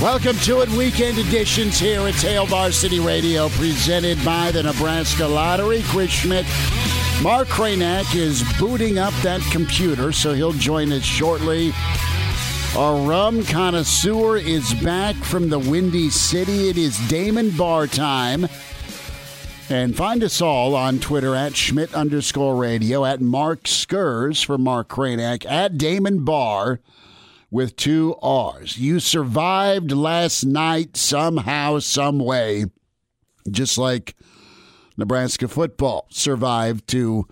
Welcome to it, weekend editions here at Hail Varsity Radio, presented by the Nebraska Lottery. Chris Schmidt, Mark Cranack is booting up that computer, so he'll join us shortly. Our rum connoisseur is back from the Windy City. It is Damon Bar time. And find us all on Twitter at Schmidt underscore radio, at Mark Skurs for Mark Cranack, at Damon Bar with two R's. You survived last night somehow, some way, just like Nebraska football survived to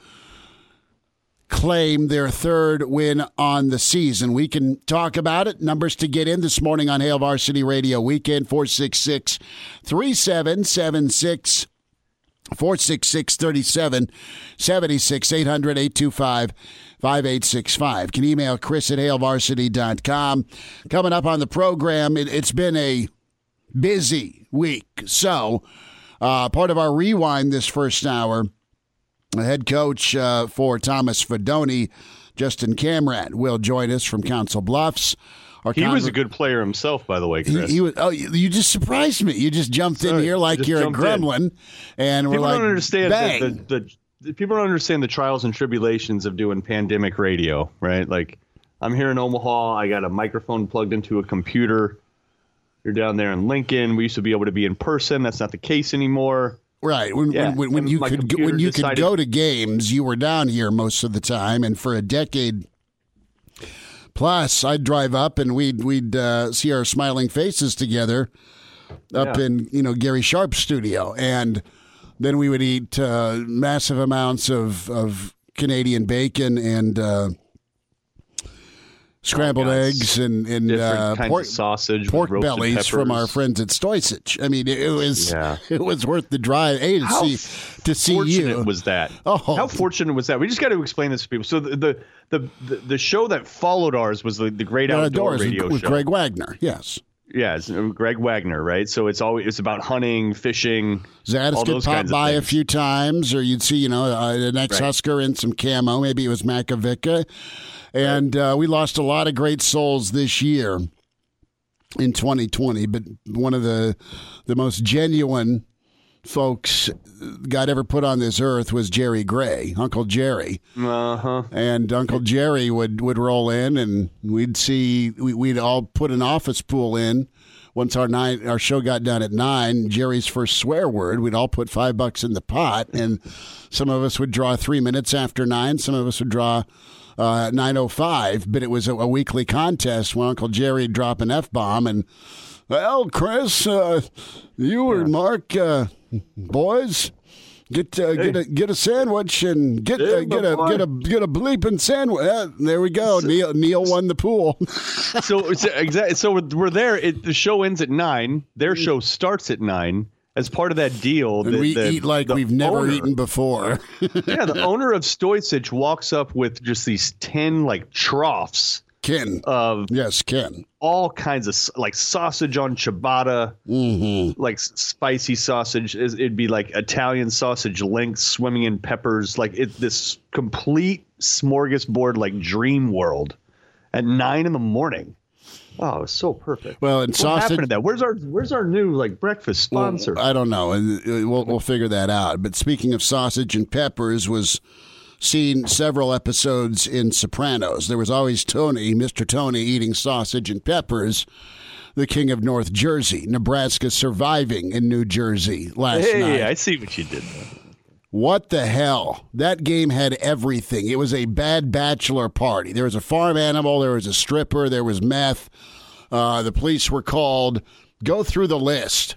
claim their third win on the season. We can talk about it. Numbers to get in this morning on Hail Varsity Radio Weekend 466 3776. 466 37 76 800 825 5865. Can email Chris at hailvarsity.com. Coming up on the program, it, has been a busy week. So, uh, part of our rewind this first hour, the head coach uh, for Thomas Fidone, Justin Kamrad, will join us from Council Bluffs. Our he was a good player himself, by the way. Chris. He, he was. Oh, you just surprised me. You just jumped Sorry, in here like you're a gremlin, in. and we're like, don't understand bang. The, the, the, people don't understand the trials and tribulations of doing pandemic radio, right? Like, I'm here in Omaha. I got a microphone plugged into a computer. You're down there in Lincoln. We used to be able to be in person. That's not the case anymore. Right. When yeah. when, when, you could when you decided, could go to games, you were down here most of the time, and for a decade Plus, I'd drive up and we'd we'd uh, see our smiling faces together up yeah. in you know Gary Sharp's studio, and then we would eat uh, massive amounts of of Canadian bacon and. Uh, scrambled eggs and, and uh, pork sausage, pork bellies from our friends at Stoysich. I mean, it, it was yeah. it was worth the drive. A to How see to see you. How fortunate was that? Oh, how fortunate was that? We just got to explain this to people. So the the the, the, show that followed ours was the, the Great Outdoor Outdoors Radio with show. Greg Wagner. Yes. Yeah, it's uh, Greg Wagner, right? So it's always it's about hunting, fishing. Zadis could pop by a few times, or you'd see, you know, uh, an ex Husker right. in some camo. Maybe it was Makovicka. And uh, we lost a lot of great souls this year in 2020, but one of the the most genuine folks God ever put on this earth was Jerry Gray, Uncle Jerry. Uh-huh. And Uncle Jerry would, would roll in, and we'd see we, would all put an office pool in. Once our nine our show got done at nine, Jerry's first swear word, we'd all put five bucks in the pot, and some of us would draw three minutes after nine, some of us would draw uh, 905, but it was a, a, weekly contest where Uncle Jerry would drop an F bomb. And, well, Chris, uh, you yeah. and Mark, uh, boys, Get uh, hey. get a get a sandwich and get uh, get a get a get a bleeping sandwich. Uh, there we go. Neil Neil won the pool. so exactly. So we're there. It, the show ends at nine. Their mm. show starts at nine as part of that deal, the, we the, eat like we've never owner, eaten before. yeah, the owner of Stoysich walks up with just these ten like troughs. Ken of yes, Ken. All kinds of like sausage on ciabatta, mm-hmm. like spicy sausage. It'd be like Italian sausage links swimming in peppers. Like it, this complete smorgasbord, like dream world, at nine in the morning. Oh, it was so perfect. Well, and what sausage. happened to that? Where's our Where's our new like breakfast sponsor? Well, I don't know, and uh, we'll we'll figure that out. But speaking of sausage and peppers, was seen several episodes in Sopranos. There was always Tony, Mr. Tony, eating sausage and peppers. the king of North Jersey. Nebraska surviving in New Jersey last hey, night. I see what you did there. What the hell? That game had everything. It was a bad bachelor party. There was a farm animal, there was a stripper, there was meth. Uh, the police were called. Go through the list.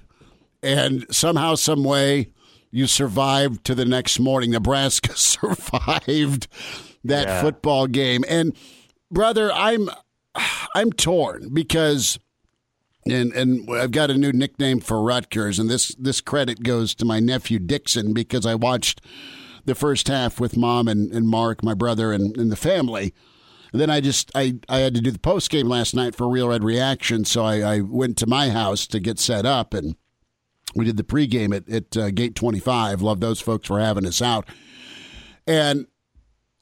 And somehow, some way, you survived to the next morning. Nebraska survived that Yeah. football game. And brother, I'm I'm torn because and and I've got a new nickname for Rutgers, and this this credit goes to my nephew Dixon because I watched the first half with mom and, and Mark, my brother, and, and the family. And then I just I, I had to do the post game last night for Real Red Reaction, so I, I went to my house to get set up, and we did the pregame at at uh, Gate Twenty Five. Love those folks for having us out, and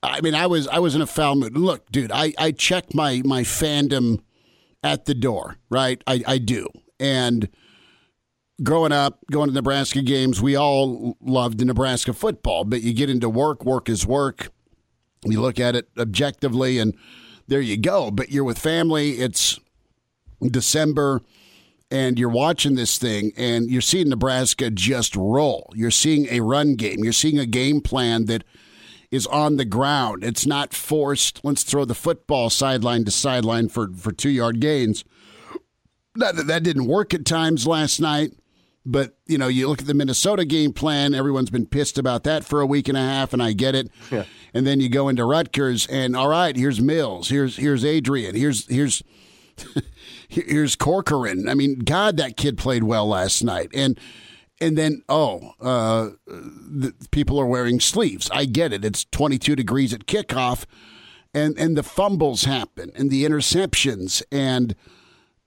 I mean I was I was in a foul mood. Look, dude, I I check my my fandom at the door, right? I, I do. And growing up, going to Nebraska games, we all loved Nebraska football, but you get into work, work is work. You look at it objectively, and there you go. But you're with family, it's December, and you're watching this thing, and you're seeing Nebraska just roll. You're seeing a run game, you're seeing a game plan that is on the ground. It's not forced. Let's throw the football sideline to sideline for, for two yard gains. That, that didn't work at times last night. But, you know, you look at the Minnesota game plan, everyone's been pissed about that for a week and a half, and I get it. Yeah. And then you go into Rutgers and all right, here's Mills, here's here's Adrian, here's here's here's Corcoran. I mean, God, that kid played well last night. And and then oh, uh, the, people are wearing sleeves. I get it. It's 22 degrees at kickoff, and and the fumbles happen and the interceptions, and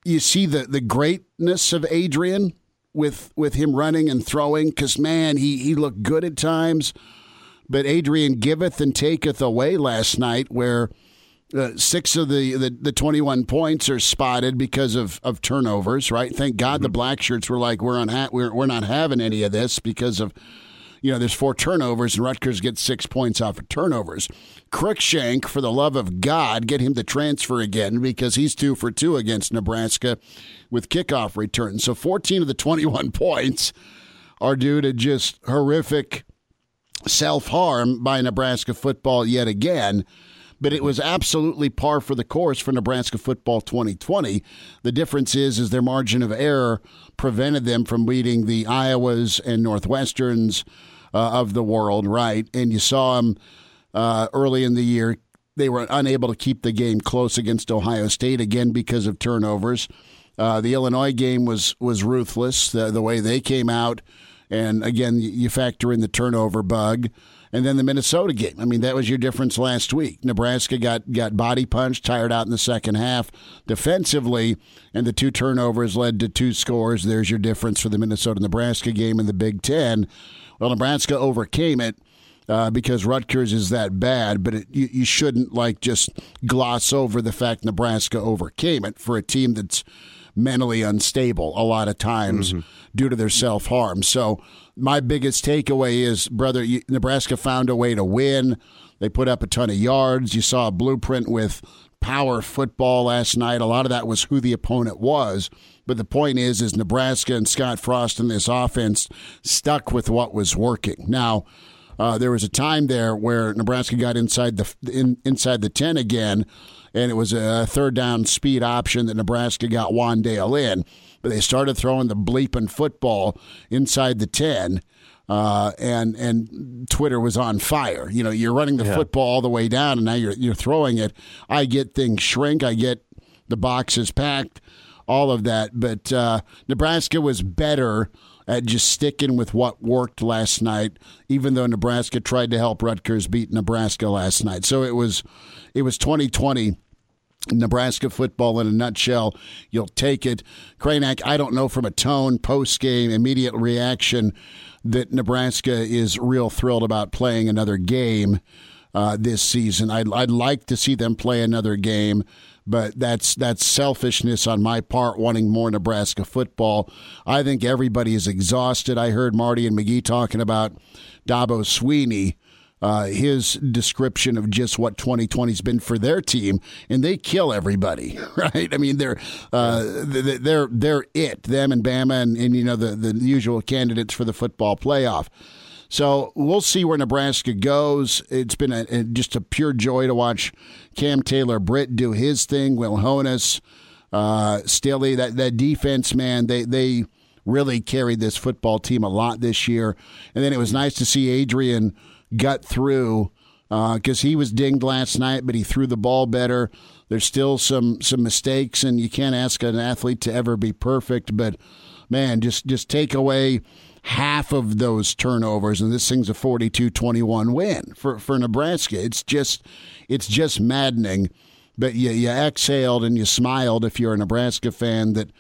you see the the greatness of Adrian with with him running and throwing. Because man, he he looked good at times, but Adrian giveth and taketh away last night, where. Uh, six of the, the, the 21 points are spotted because of, of turnovers, right? Thank God the black shirts were like, we're, unha- we're, we're not having any of this because of, you know, there's four turnovers and Rutgers gets six points off of turnovers. Cruickshank, for the love of God, get him to transfer again because he's two for two against Nebraska with kickoff returns. So 14 of the 21 points are due to just horrific self harm by Nebraska football yet again but it was absolutely par for the course for Nebraska football 2020. The difference is is their margin of error prevented them from beating the Iowas and Northwesterns uh, of the world, right? And you saw them uh, early in the year. They were unable to keep the game close against Ohio State again because of turnovers. Uh, the Illinois game was was ruthless. The, the way they came out, and again, you factor in the turnover bug and then the Minnesota game. I mean, that was your difference last week. Nebraska got got body punched, tired out in the second half defensively, and the two turnovers led to two scores. There's your difference for the Minnesota Nebraska game in the Big Ten. Well, Nebraska overcame it. Uh, because Rutgers is that bad, but it, you, you shouldn't like just gloss over the fact Nebraska overcame it for a team that's mentally unstable a lot of times due to their self harm. So my biggest takeaway is, brother, Nebraska found a way to win. They put up a ton of yards. You saw a blueprint with power football last night. A lot of that was who the opponent was. But the point is, is Nebraska and Scott Frost in this offense stuck with what was working. Now, uh, there was a time there where Nebraska got inside the in, inside the ten again, and it was a third down speed option that Nebraska got Wan'Dale in. But they started throwing the bleeping football inside the ten, uh, and and Twitter was on fire. You know, you're running the football all the way down, and now you're you're throwing it. I get things shrink. I get the boxes packed, all of that. But uh, Nebraska was better at just sticking with what worked last night, even though Nebraska tried to help Rutgers beat Nebraska last night. So it was it was 2020. Nebraska football in a nutshell. You'll take it. Kranak, I don't know from a tone, post game, immediate reaction that Nebraska is real thrilled about playing another game uh, this season. I'd, I'd like to see them play another game, but that's that's selfishness on my part, wanting more Nebraska football. I think everybody is exhausted. I heard Marty and McGee talking about Dabo Swinney uh, his description of just what 2020's been for their team, and they kill everybody, right? I mean, they're uh, they're they're it, them and Bama, and, and you know the the usual candidates for the football playoff. So we'll see where Nebraska goes. It's been a, a, just a pure joy to watch Cam Taylor Britt do his thing. Will Honas, uh, Stille, that that defense, man, they they really carried this football team a lot this year. And then it was nice to see Adrian gut through because uh, he was dinged last night, but he threw the ball better. There's still some some mistakes, and you can't ask an athlete to ever be perfect. But man, just just take away half of those turnovers, and this thing's a 42-21 win for for Nebraska. It's just it's just maddening. But you, you exhaled and you smiled if you're a Nebraska fan that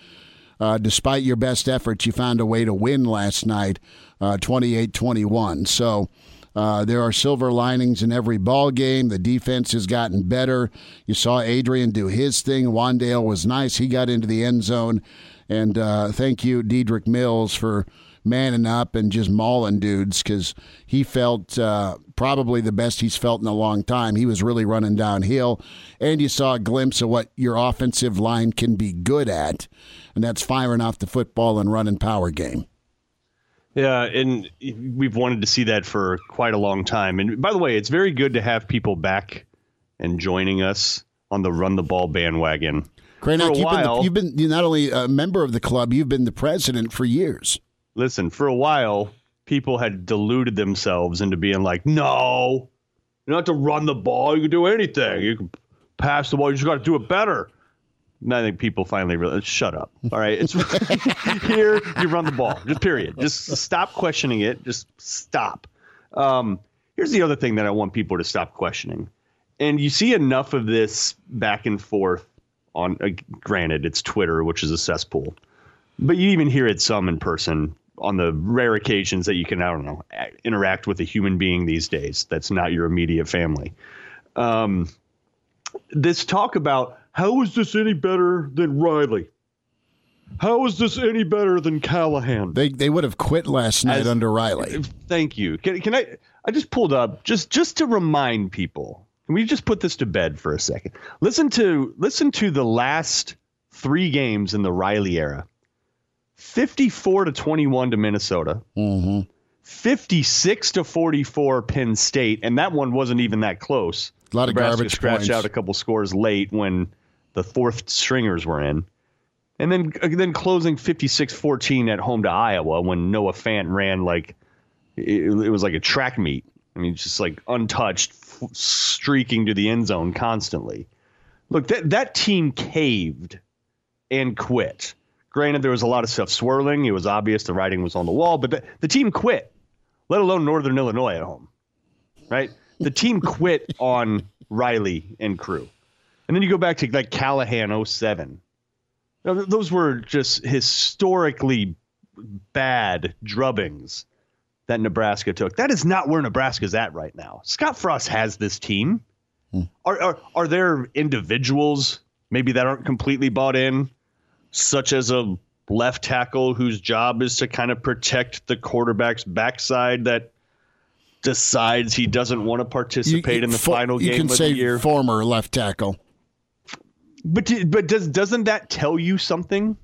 uh, despite your best efforts, you found a way to win last night, uh, 28 21. So uh, there are silver linings in every ball game. The defense has gotten better. You saw Adrian do his thing. Wan'Dale was nice. He got into the end zone. And uh, thank you, Dedrick Mills, for manning up and just mauling dudes because he felt uh, probably the best he's felt in a long time. He was really running downhill, and you saw a glimpse of what your offensive line can be good at and that's firing off the football and running power game. Yeah, and we've wanted to see that for quite a long time. And by the way, it's very good to have people back and joining us on the run the ball bandwagon. Cranack, you've, while, been you've been you're not only a member of the club, you've been the president for years. Listen, for a while, people had deluded themselves into being like, no, you don't have to run the ball. You can do anything. You can pass the ball. You just got to do it better. I think people finally realize, shut up. All right. It's here. You run the ball. Just period. Just stop questioning it. Just stop. Um, here's the other thing that I want people to stop questioning. And you see enough of this back and forth on, uh, granted, it's Twitter, which is a cesspool, but you even hear it some in person on the rare occasions that you can, I don't know, interact with a human being these days that's not your immediate family. Um, this talk about how is this any better than Riley? How is this any better than Callahan? They they would have quit last night As, under Riley. Thank you. Can, can I? I just pulled up just just to remind people. Can we just put this to bed for a second? Listen to listen to the last three games in the Riley era. Fifty-four to twenty-one to Minnesota. Mm-hmm. 56 to 44 Penn State, and that one wasn't even that close. A lot of Nebraska garbage scratched points. out a couple scores late when the fourth stringers were in. And then then closing 56-14 at home to Iowa when Noah Fant ran like it, it was like a track meet. I mean, just like untouched, f- streaking to the end zone constantly. Look, that that team caved and quit. Granted, there was a lot of stuff swirling. It was obvious the writing was on the wall, but the, the team quit, let alone Northern Illinois at home. Right? The team quit on Riley and crew. And then you go back to like Callahan 07. those were just historically bad drubbings that Nebraska took. That is not where Nebraska's at right now. Scott Frost has this team. Hmm. Are, are are there individuals maybe that aren't completely bought in, such as a left tackle whose job is to kind of protect the quarterback's backside that decides he doesn't want to participate you, in the for, final game you of the year? Former left tackle. But but does doesn't that tell you something?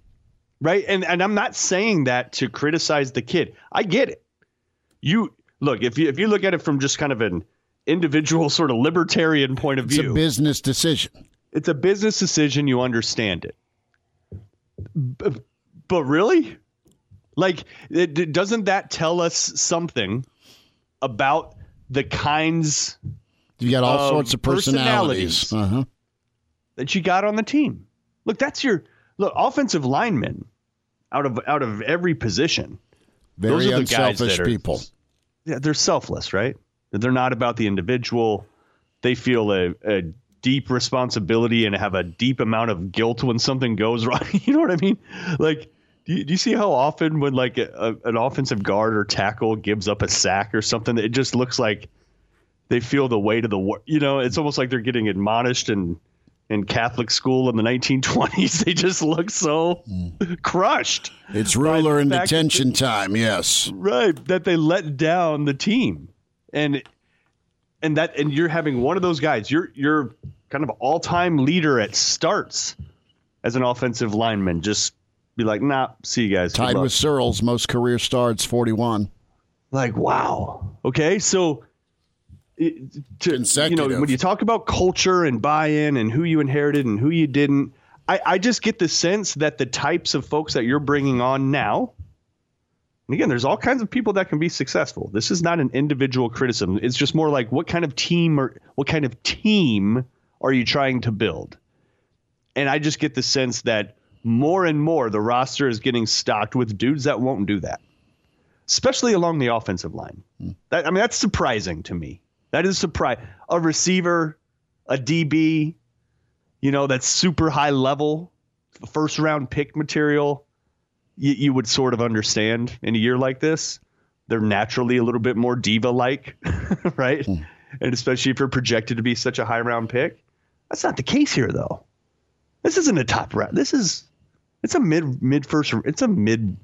Right? And and I'm not saying that to criticize the kid. I get it. You look, if you if you look at it from just kind of an individual sort of libertarian point of it's view. It's a business decision. It's a business decision, you understand it. But, but really? Like it, doesn't that tell us something about the kinds you got all sorts of personalities, personalities uh-huh that you got on the team. Look, that's your look offensive linemen out of out of every position. Very those are the unselfish are, people. Yeah, they're selfless, right? They're not about the individual. They feel a, a deep responsibility and have a deep amount of guilt when something goes wrong. you know what I mean? Like, do you, do you see how often when like a, an offensive guard or tackle gives up a sack or something, it just looks like they feel the weight of the you know, it's almost like they're getting admonished and in Catholic school in the 1920s. They just look so mm. crushed. It's ruler in detention time, yes. Right, that they let down the team. And and that and you're having one of those guys. You're you're kind of all time leader at starts as an offensive lineman. Just be like, nah, see you guys. Tied with Searles, most career starts, 41. Like, wow. Okay, so to, you know when you talk about culture and buy-in and who you inherited and who you didn't, I, I just get the sense that the types of folks that you're bringing on now. And again, there's all kinds of people that can be successful. This is not an individual criticism. It's just more like what kind of team or what kind of team are you trying to build? And I just get the sense that more and more the roster is getting stocked with dudes that won't do that especially along the offensive line. Hmm. That, I mean, that's surprising to me. That is surprise. A receiver, a DB, you know, that's super high level, first round pick material. You, you would sort of understand in a year like this. They're naturally a little bit more diva like, right? And especially if you're projected to be such a high round pick. That's not the case here, though. This isn't a top round. This is it's a mid mid first. It's a mid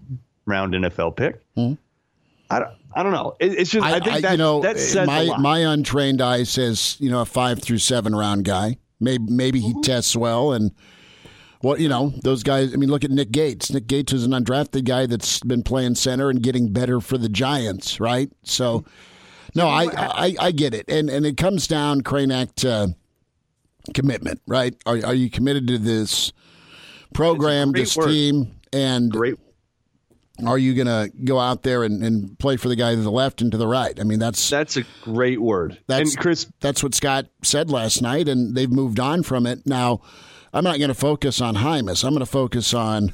round NFL pick. I don't, I don't know. It, it's just I, think that you know, that says my a lot. my untrained eye says you know a five through seven round guy. Maybe maybe Mm-hmm. he tests well and. Well, you know, those guys. I mean, look at Nick Gates. Nick Gates is an undrafted guy that's been playing center and getting better for the Giants, right? So, no, I I, I get it, and and it comes down, Kranak, to uh, commitment, right? Are are you committed to this program, this word. team, and Great. are you going to go out there and, and play for the guy to the left and to the right? I mean, that's That's a great word. that's and Chris, That's what Scott said last night, and they've moved on from it. Now, I'm not going to focus on Jaimes. I'm going to focus on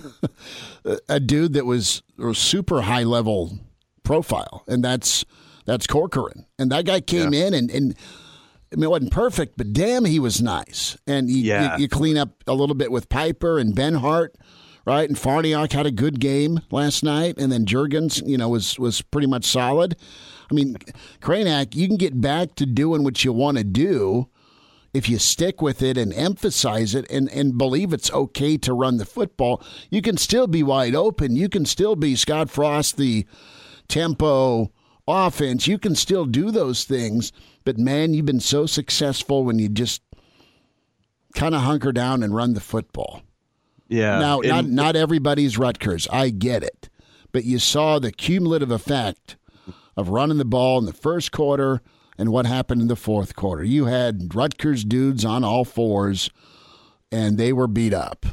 a dude that was a super high level profile, and that's that's Corcoran. And that guy came in and and. I mean, it wasn't perfect, but damn, he was nice. And you, Yeah. you, you clean up a little bit with Piper and Benhart, right? And Farniok had a good game last night, and then Jurgens, you know, was was pretty much solid. I mean, Kranak, you can get back to doing what you want to do if you stick with it and emphasize it and, and believe it's okay to run the football. You can still be wide open. You can still be Scott Frost, the tempo offense. You can still do those things. But man, you've been so successful when you just kind of hunker down and run the football. yeah. Now, not not everybody's Rutgers. I get it, but you saw the cumulative effect of running the ball in the first quarter and what happened in the fourth quarter. You had Rutgers dudes on all fours, and they were beat up.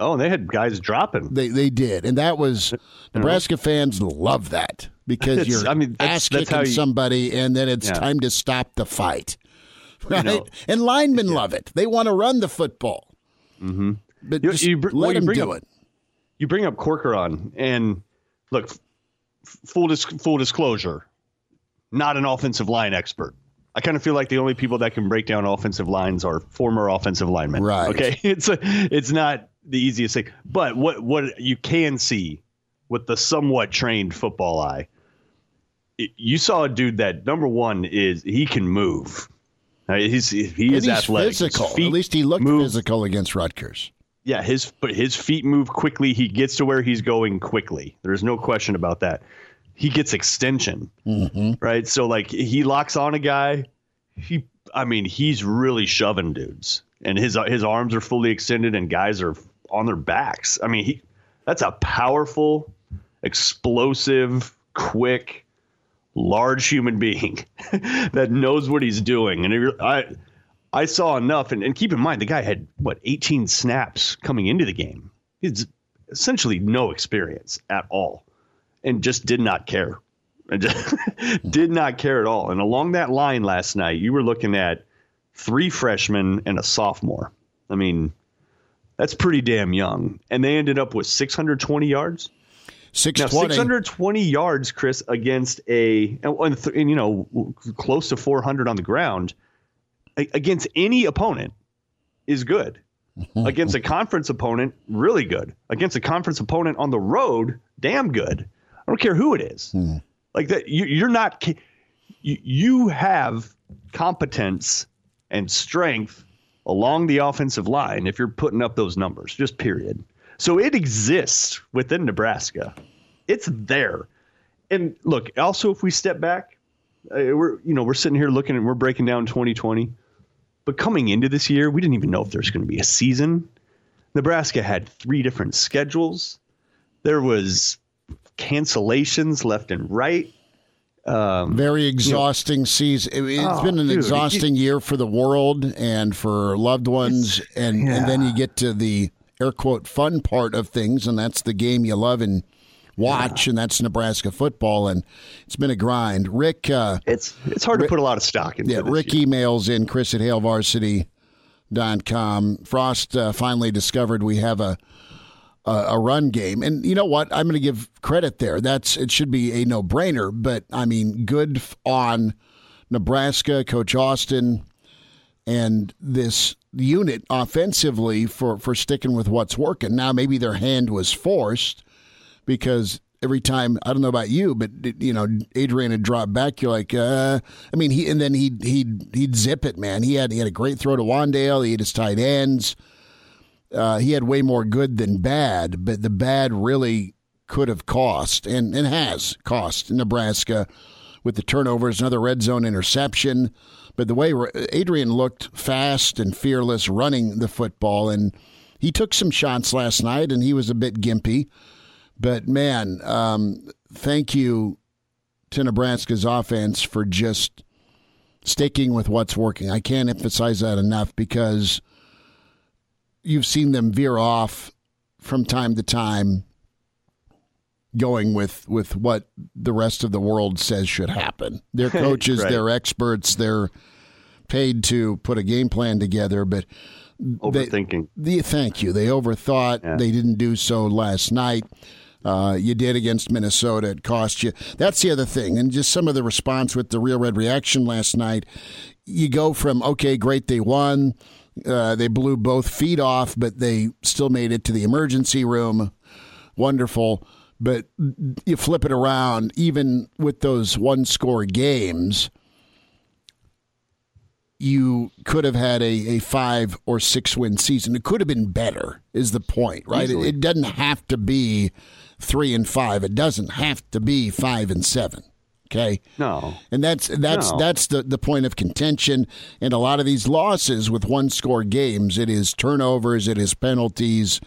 oh, and they had guys dropping. They they did, and that was Nebraska fans love that because you're I mean, that's- ass kicking you- somebody, and then it's Yeah. time to stop the fight. Right, know, and linemen love it. They want to run the football. Mm-hmm. But You- just you let well, them do up- it. you bring up Corcoran, and look, full dis- full disclosure, not an offensive line expert. I kind of feel like the only people that can break down offensive lines are former offensive linemen. Right. Okay. It's a, it's not the easiest thing, but what what you can see with the somewhat trained football eye, it- you saw a dude that number one is he can move. Uh, He's he is he's athletic. Physical. At least he looked move physical against Rutgers. yeah, his but his feet move quickly. He gets to where he's going quickly. There's no question about that. He gets extension, mm-hmm. right? So like he locks on a guy. He, I mean, he's really shoving dudes, and his his arms are fully extended, and guys are on their backs. I mean, he that's a powerful, explosive, quick, large human being that knows what he's doing. And it, I, I saw enough, and, and keep in mind the guy had what 18 snaps coming into the game. He's essentially no experience at all, and just did not care. And just did not care at all. And along that line last night, you were looking at three freshmen and a sophomore. I mean, that's pretty damn young. And they ended up with 620 yards. Now, 620. 620 yards, Chris, against a and, and and, you know close to 400 on the ground against any opponent is good. against a conference opponent, really good. Against a conference opponent on the road, damn good. I don't care who it is. Like that, you, you're not. You, you have competence and strength along the offensive line if you're putting up those numbers. Just period. So it exists within Nebraska. It's there. And look, also if we step back, Uh, we're you know we're sitting here looking and we're breaking down 2020, but coming into this year, we didn't even know if there's going to be a season. Nebraska had three different schedules. There was cancellations left and right. Um, Very exhausting season. It, has Oh, been an dude, exhausting year for the world and for loved ones, and and then you get to the air quote fun part of things, and that's the game you love and watch, and that's Nebraska football, and it's been a grind. Rick, uh, it's it's hard to put a lot of stock into. yeah, Rick year. emails in Chris at HailVarsity.com. Frost uh, finally discovered we have a, a a run game, and you know what? I'm going to give credit there. That's it should be a no brainer, but I mean, good on Nebraska, Coach Austin, and this unit offensively for for sticking with what's working. Now maybe their hand was forced because every time I don't know about you, but you know Adrian had dropped back. You're like, uh, I mean, he and then he he he'd zip it, man. He had he had a great throw to Wan'Dale. He had his tight ends. Uh, he had way more good than bad, but the bad really could have cost and and has cost Nebraska with the turnovers, another red zone interception. But the way Adrian looked fast and fearless running the football, and he took some shots last night, and he was a bit gimpy. But man, um, thank you to Nebraska's offense for just sticking with what's working. I can't emphasize that enough because you've seen them veer off from time to time going with with what the rest of the world says should happen. They're coaches, Right. they're experts, they're paid to put a game plan together, but they- overthinking. the, thank you. They overthought. Yeah. They didn't do so last night. Uh, you did against Minnesota. It cost you. That's the other thing. And just some of the response with the Real Red reaction last night. You go from, okay, great, they won. Uh, they blew both feet off, but they still made it to the emergency room. Wonderful. But you flip it around, even with those one score games, you could have had a, a five or six win season. It could have been better, is the point, right? It, it doesn't have to be three and five. It doesn't have to be five and seven. Okay. No. And that's that's No. that's the, the point of contention. And a lot of these losses with one score games, it is turnovers, it is penalties,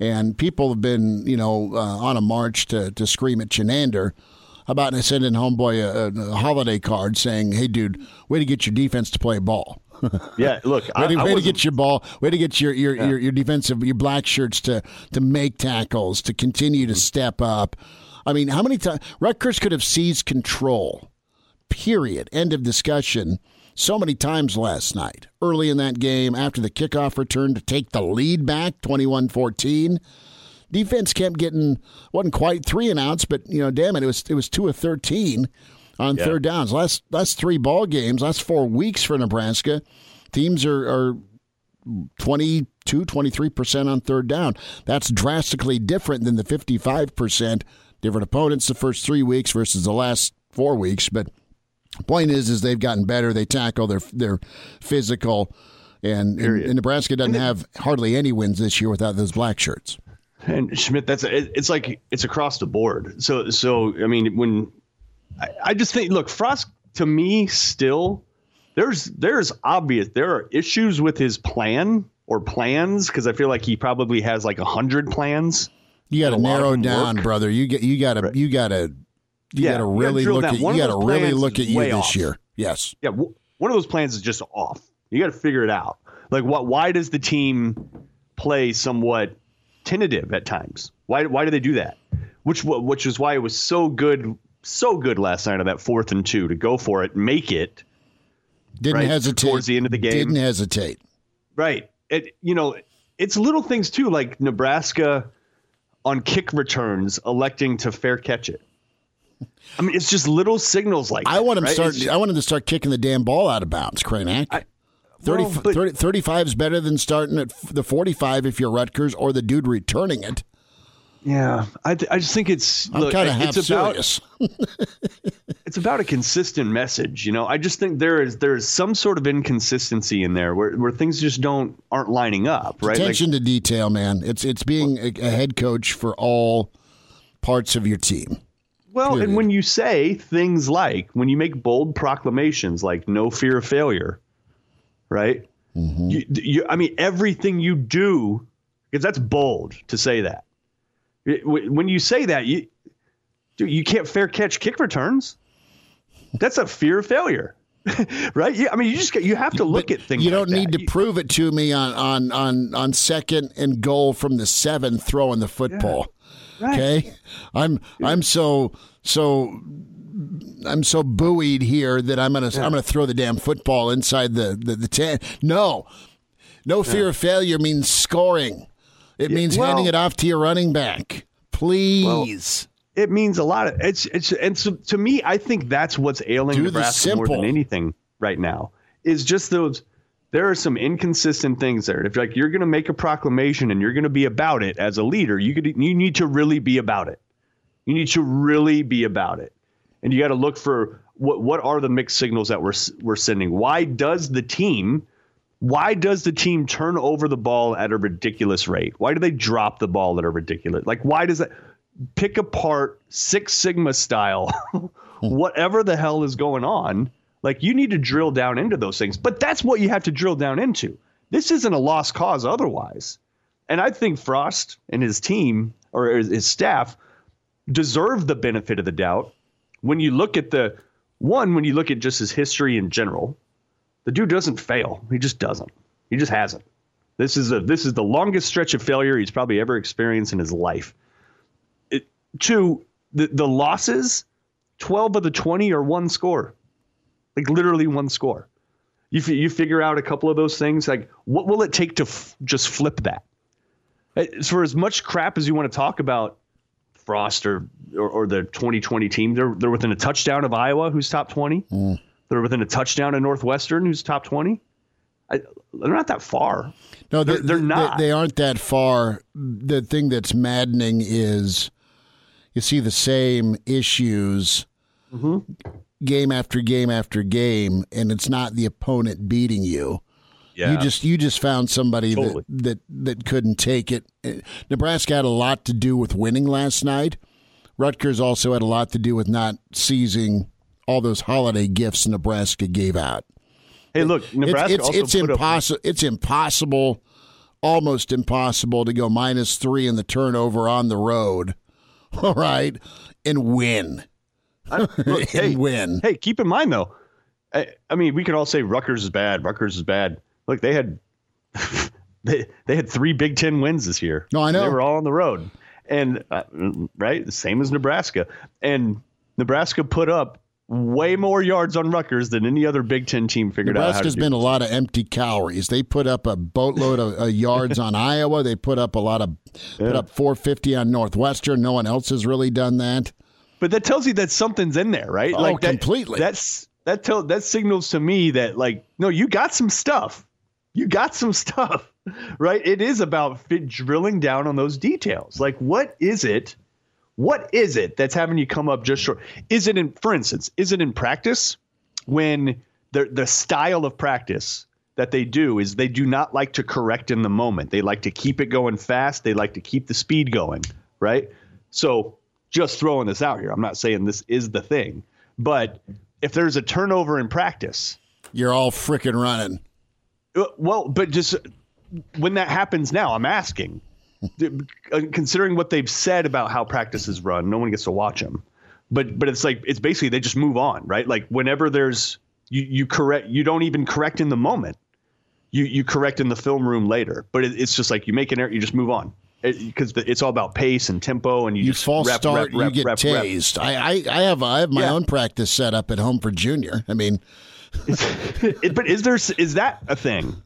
and people have been you know uh, on a march to to scream at Chinander about sending homeboy a, a holiday card saying, "Hey, dude, way to get your defense to play ball." Yeah, look, I, Way to, I way to get your ball. Way to get your your, your your defensive your black shirts to to make tackles to continue to step up. I mean, how many times Rutgers could have seized control? Period. End of discussion. So many times last night, early in that game, after the kickoff return to take the lead back, 21-14. Defense kept getting wasn't quite three and outs, but you know, damn it, it was it was two of thirteen on Yeah. third downs. Last last three ball games, last four weeks for Nebraska, teams are, are 22, 23% on third down. That's drastically different than the 55%. Different opponents the first three weeks versus the last four weeks. But point is, is they've gotten better. They tackle. They're they're physical, and, and, and Nebraska doesn't have hardly any wins this year without those black shirts. And Schmidt, that's it, it's like it's across the board. So so I mean when I, I just think look Frost to me still there's there's obvious there are issues with his plan or plans because I feel like he probably has like a hundred plans. You got to And a lot of narrow down, work. brother. You get you got to you got to you Yeah, got to really look at you got to really look at you this off. year. Yes. Yeah, w- one of those plans is just off. You got to figure it out. Like what? Why does the team play somewhat tentative at times? Why why do they do that? Which which is why it was so good so good last night on that fourth and two to go for it, make it Didn't Right, hesitate towards the end of the game. Didn't hesitate. right. It you know it's little things too, like Nebraska on kick returns electing to fair catch it. I mean, it's just little signals like I want him right? start. Just- I want him to start kicking the damn ball out of bounds, Kranak. I- 30, well, but- 30 35 is better than starting at the 45 if you're Rutgers or the dude returning it. Yeah, I, th- I just think it's I'm look, it's about it's about a consistent message. You know, I just think there is there is some sort of inconsistency in there where, where things just don't aren't lining up, right? Like, Attention to detail, man. It's it's being a, a head coach for all parts of your team. Well, Period. and when you say things like, when you make bold proclamations like no fear of failure, right? Mm-hmm. You, you, I mean, everything you do, because that's bold to say that. It- When you say that, you, dude, you can't fair catch kick returns. That's a fear of failure, right? Yeah, I mean, you just you have to look at things. You don't need that. to You- prove it to me on on on on second and goal from the seven throwing the football. Okay, I'm I'm so so I'm so buoyed here that I'm gonna I'm gonna throw the damn football inside the the, the ten. No, no fear of failure means scoring. It means well- handing it off to your running back. Please. it means a lot of it's it's and so to me i think that's what's ailing Do the nebraska more than anything right now is just those there are some inconsistent things there. If like you're going to make a proclamation and you're going to be about it as a leader you could you need to really be about it. You need to really be about it. And you got to look for what what are the mixed signals that we're we're sending? Why does the team why does the team turn over the ball at a ridiculous rate? Why do they drop the ball at a ridiculous? Like why does that pick apart Six Sigma style whatever the hell is going on? Like you need to drill down into those things. But that's what you have to drill down into. This isn't a lost cause otherwise. And I think Frost and his team or his his staff deserve the benefit of the doubt when you look at the one when you look at just his history in general the dude doesn't fail. He just doesn't. He just hasn't. This is a this is the longest stretch of failure he's probably ever experienced in his life. It, two, the the losses, twelve of the twenty are one score, like literally one score. You f- you figure out a couple of those things. Like, what will it take to f- just flip that? Uh, For as much crap as you want to talk about Frost or, or, or the 2020 team, they're they're within a touchdown of Iowa, who's top 20. They're within a touchdown of Northwestern, who's top 20. I, they're not that far. No, They're- they, they're they- not. They, aren't that far. The thing that's maddening is you see the same issues Mm-hmm. game after game after game, and it's not the opponent beating you. Yeah. You just you just found somebody Totally. that, that that couldn't take it. Nebraska had a lot to do with winning last night. Rutgers also had a lot to do with not seizing all those holiday gifts Nebraska gave out. hey, look, Nebraska it's also it's, up. impossible. It's impossible, almost impossible to go minus three in the turnover on the road. All right, and win Look, and hey, win. hey, keep in mind though. I, I mean, we could all say Rutgers is bad. Rutgers is bad. Look, they had they they had three Big Ten wins this year. No, I know. They were all on the road, and uh, right, the same as Nebraska. And Nebraska put up way more yards on Rutgers than any other Big Ten team figured out how to Nebraska's been a lot of empty calories. They put up a boatload of uh, yards on Iowa. They put up a lot of put up 450 on Northwestern. No one else has really done that. But that tells you that something's in there, right? Oh, like that, completely. That's that tell that signals to me that like no, you got some stuff. You got some stuff, right? It is about fit drilling down on those details. Like what is it? What is it that's having you come up just short? Is it in for instance, is it in practice when the the style of practice that they do is they do not like to correct in the moment. They like to keep it going fast. They like to keep the speed going, right? So just throwing this out here. I'm not saying this is the thing, but if there's a turnover in practice, You're all freaking running. uh, well, but just when that happens now, I'm asking, Uh, considering what they've said about how practices run, no one gets to watch them. But but it's like it's basically they just move on, right? Like whenever there's you you correct you don't even correct in the moment. You you correct in the film room later, but it, it's just like you make an error, you just move on because it's all about pace and tempo, and you, You just false rep, start, rep, rep, you get rep, rep. tased. I, I, I have I have my Yeah. own practice set up at home for junior. I mean, It- but is there is that a thing?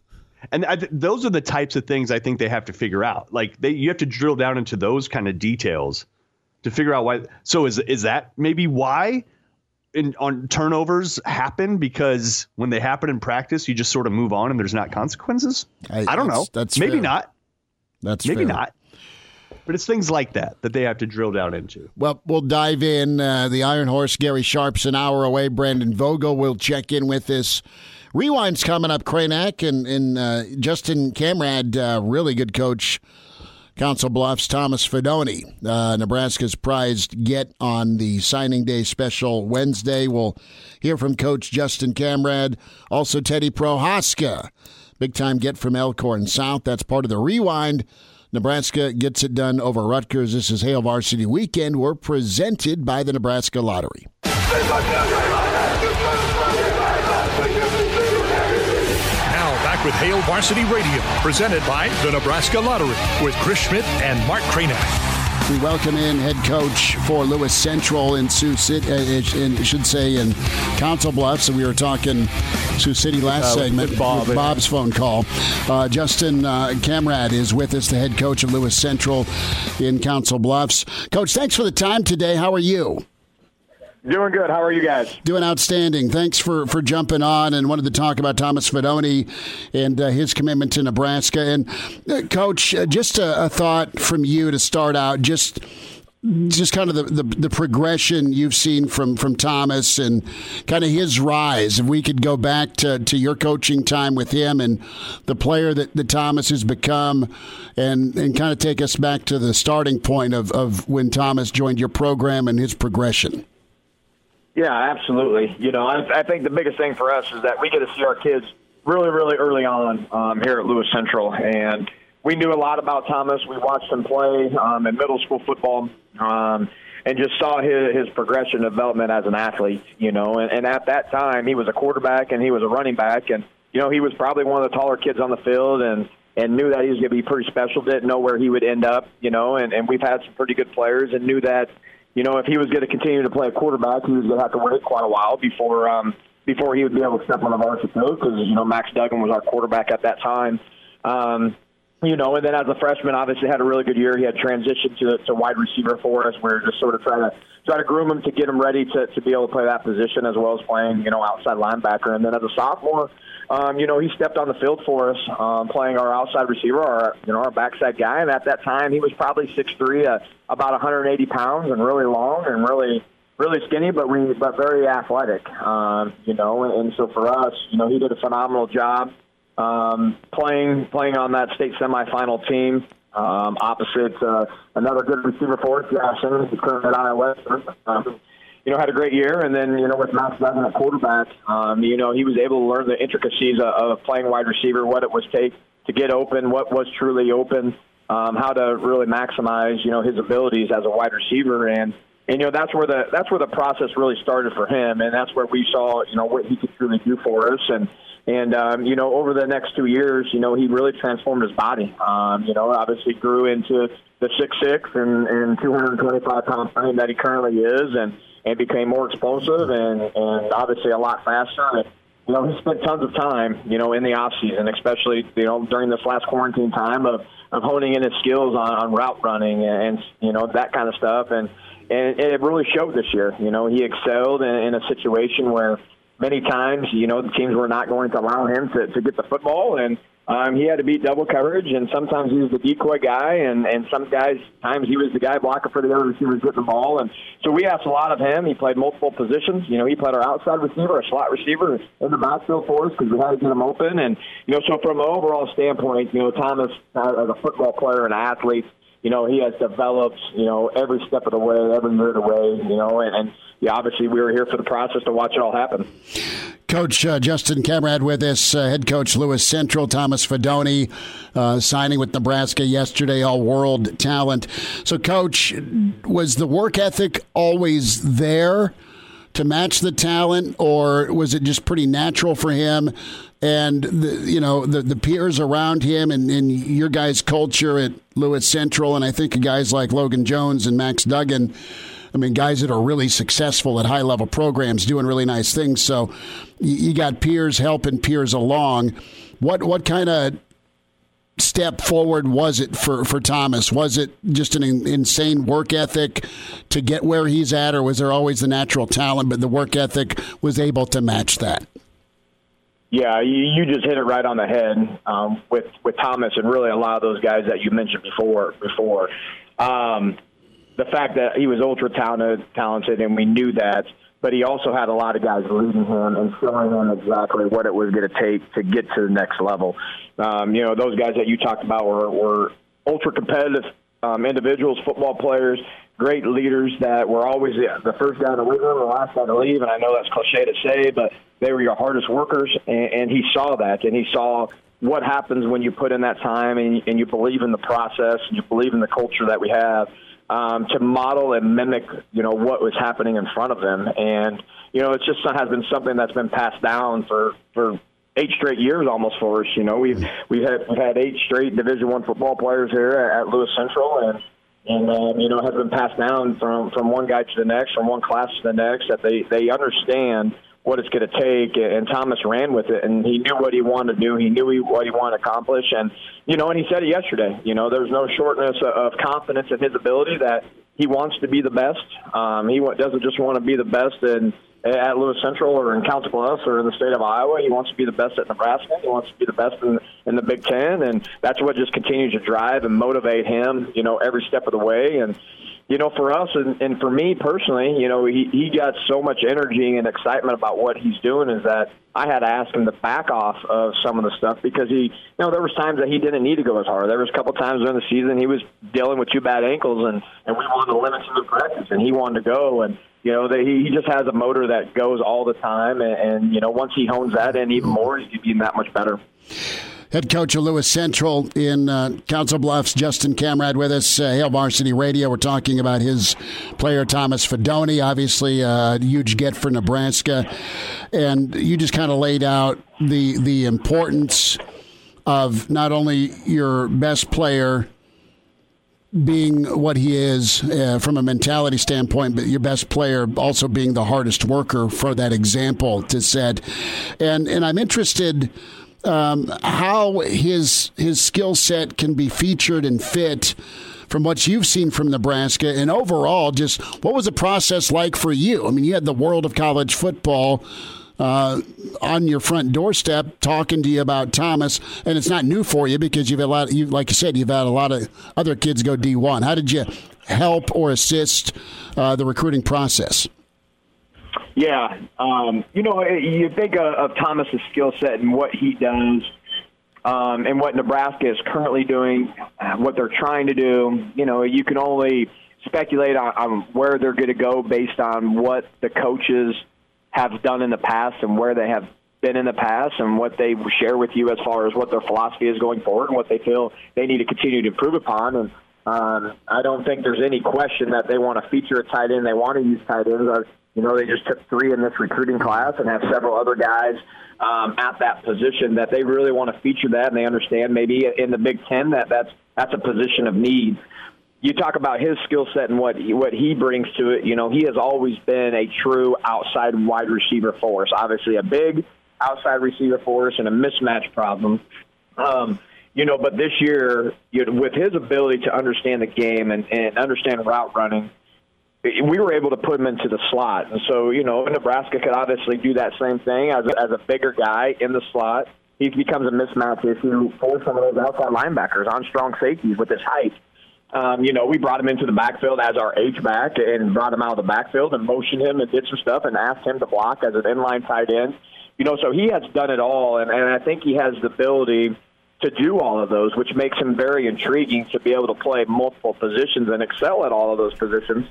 And I, those are the types of things I think they have to figure out. Like they, you have to drill down into those kind of details to figure out why. So is is that maybe why in on turnovers happen because when they happen in practice, you just sort of move on and there's not consequences? I- I, don't know. that's- maybe fair. not. that's Maybe fair. not. But it's things like that that they have to drill down into. Well, we'll dive in. Uh, the Iron Horse, Gary Sharp's an hour away. Brandon Vogel will check in with us. Rewind's coming up, Kranak, and, and uh, Justin Kamrad, uh, really good coach, Council Bluffs Thomas Fidone, uh, Nebraska's prized get on the signing day special Wednesday. We'll hear from Coach Justin Kamrad, also Teddy Prochazka, big time get from Elkhorn South. That's part of the rewind. Nebraska gets it done over Rutgers. This is Hail Varsity Weekend. We're presented by the Nebraska Lottery. With Hail Varsity Radio, presented by the Nebraska Lottery with Chris Schmidt and Mark Kranak. We welcome in head coach for Lewis Central in Sioux City, uh, in, should say in Council Bluffs. And we were talking Sioux City last uh, segment with, Bob, with Bob's phone call. Uh, Justin uh, Kamrad is with us, the head coach of Lewis Central in Council Bluffs. Coach, thanks for the time today. How are you? Doing good. How are you guys? Doing outstanding. Thanks for, for jumping on and wanted to talk about Thomas Fidone and uh, his commitment to Nebraska. And, uh, Coach, uh, just a, a, thought from you to start out, just just kind of the, the, the, progression you've seen from, from Thomas and kind of his rise. If we could go back to, to your coaching time with him and the player that, that Thomas has become and, and kind of take us back to the starting point of, of when Thomas joined your program and his progression. Yeah, absolutely. You know, I, I think the biggest thing for us is that we get to see our kids really, really early on um, here at Lewis Central, and we knew a lot about Thomas. We watched him play um, in middle school football, um, and just saw his, his progression development as an athlete. You know, and, and at that time, he was a quarterback and he was a running back, and you know, he was probably one of the taller kids on the field, and and knew that he was going to be pretty special. Didn't know where he would end up. You know, and and we've had some pretty good players, and knew that you know, if he was going to continue to play quarterback, he was going to have to wait quite a while before um, before he would be able to step on the varsity field because you know Max Duggan was our quarterback at that time. Um, you know, and then as a freshman, obviously had a really good year. He had transitioned to, to wide receiver for us. We are just sort of trying to try to groom him to get him ready to, to be able to play that position as well as playing, you know, outside linebacker. And then as a sophomore, um, you know, he stepped on the field for us, um, playing our outside receiver, our you know our backside guy. And at that time, he was probably six three, uh, about 180 pounds, and really long and really really skinny, but we but very athletic. Um, you know, and, and so for us, you know, he did a phenomenal job um, playing playing on that state semifinal team. Um, opposite uh, another good receiver for us, Jackson, who's currently at Iowa. Um, you know, had a great year. And then, you know, with Max Duggan at quarterback, um, you know, he was able to learn the intricacies of, of playing wide receiver, what it was take to get open, what was truly open, um, how to really maximize, you know, his abilities as a wide receiver. And, and you know that's where the that's where the process really started for him, and that's where we saw you know what he could truly do for us. And and um, you know over the next two years, you know he really transformed his body. Um, you know, obviously grew into the six six and and 225 pound frame that he currently is, and and became more explosive and, and obviously a lot faster. And, you know, he spent tons of time, you know, in the off season, especially, you know, during this last quarantine time of, of honing in his skills on, on route running and, you know, that kind of stuff. And, and, and it really showed this year. You know, he excelled in, in a situation where many times, you know, the teams were not going to allow him to, to get the football. And, um, he had to beat double coverage, and sometimes he was the decoy guy, and and some guys times he was the guy blocking for the other receivers getting the ball. And so we asked a lot of him. He played multiple positions. You know, he played our outside receiver, a slot receiver in the backfield for us because we had to get him open. And you know, so from an overall standpoint, you know, Thomas uh, as a football player and athlete, you know, he has developed, you know, every step of the way, every year of the way, you know, and, and yeah, obviously we were here for the process to watch it all happen. Coach uh, Justin Kamrad with us, uh, head coach Lewis Central, Thomas Fidone, uh, signing with Nebraska yesterday, all world talent. So, coach, was the work ethic always there to match the talent, or was it just pretty natural for him? And the, you know the the peers around him and, and your guys' culture at Lewis Central, and I think guys like Logan Jones and Max Duggan I mean, guys that are really successful at high level programs doing really nice things. So you got peers helping peers along. What what kind of step forward was it for, for Thomas? Was it just an insane work ethic to get where he's at, or was there always the natural talent, but the work ethic was able to match that? Yeah, you, just hit it right on the head um, with with Thomas, and really a lot of those guys that you mentioned before. Before, um, the fact that he was ultra talented, talented, and we knew that. But he also had a lot of guys leading him and showing him exactly what it was going to take to get to the next level. Um, you know, those guys that you talked about were, were ultra competitive um, individuals, football players, great leaders that were always the first guy to leave and the last guy to leave. And I know that's cliche to say, but they were your hardest workers, and, and he saw that, and he saw what happens when you put in that time and, and you believe in the process and you believe in the culture that we have um, to model and mimic, you know, what was happening in front of them. And you know, it's just has been something that's been passed down for for eight straight years almost for us. You know, we've we've had we've had eight straight Division One football players here at, Lewis Central, and and um, you know has been passed down from from one guy to the next, from one class to the next. That they they understand what it's going to take. And Thomas ran with it, and he knew what he wanted to do. He knew he, what he wanted to accomplish, and you know, and he said it yesterday. You know, there's no shortness of confidence in his ability that he wants to be the best. Um, he doesn't just want to be the best in at Lewis Central or in Council Bluffs or in the state of Iowa. He wants to be the best at Nebraska. He wants to be the best in, in the Big Ten, and that's what just continues to drive and motivate him. You know, every step of the way, and you know, for us and, and for me personally, you know, he, he got so much energy and excitement about what he's doing is that I had to ask him to back off of some of the stuff because he, you know, there was times that he didn't need to go as hard. There was a couple times during the season he was dealing with two bad ankles and, and we wanted to limit him to practice and he wanted to go and, you know, that he, he just has a motor that goes all the time and, and, you know, once he hones that in even more, he's be that much better. Head coach of Lewis Central in uh, Council Bluffs, Justin Kamrad, with us. Uh, Hail Varsity Radio. We're talking about his player, Thomas Fidone. obviously a huge get for Nebraska. And you just kind of laid out the the importance of not only your best player being what he is uh, from a mentality standpoint, but your best player also being the hardest worker for that example to set. And and I'm interested um, how his his skill set can be featured and fit from what you've seen from Nebraska and overall just what was the process like for you? I mean, you had the world of college football uh, on your front doorstep talking to you about Thomas, and it's not new for you because you've had a lot. You like you said, you've had a lot of other kids go D one. How did you help or assist uh, the recruiting process? Yeah, um, you know, you think of, of Thomas's skill set and what he does, um, and what Nebraska is currently doing, what they're trying to do. You know, you can only speculate on, on where they're going to go based on what the coaches have done in the past and where they have been in the past and what they share with you as far as what their philosophy is going forward and what they feel they need to continue to improve upon. And um, I don't think there's any question that they want to feature a tight end. They want to use tight ends. You know, they just took three in this recruiting class and have several other guys um, at that position that they really want to feature that, and they understand maybe in the Big Ten that that's that's a position of need. You talk about his skill set and what what he brings to it. You know, he has always been a true outside wide receiver force. Obviously, a big outside receiver force and a mismatch problem. Um, you know, but this year, you know, with his ability to understand the game and, and understand route running we were able to put him into the slot. And so, you know, Nebraska could obviously do that same thing as a, as a bigger guy in the slot. He becomes a mismatch issue for some of those outside linebackers on strong safeties with his height. Um, you know, we brought him into the backfield as our H back and brought him out of the backfield and motioned him and did some stuff and asked him to block as an inline tight end. You know, so he has done it all, and, and I think he has the ability to do all of those, which makes him very intriguing to be able to play multiple positions and excel at all of those positions.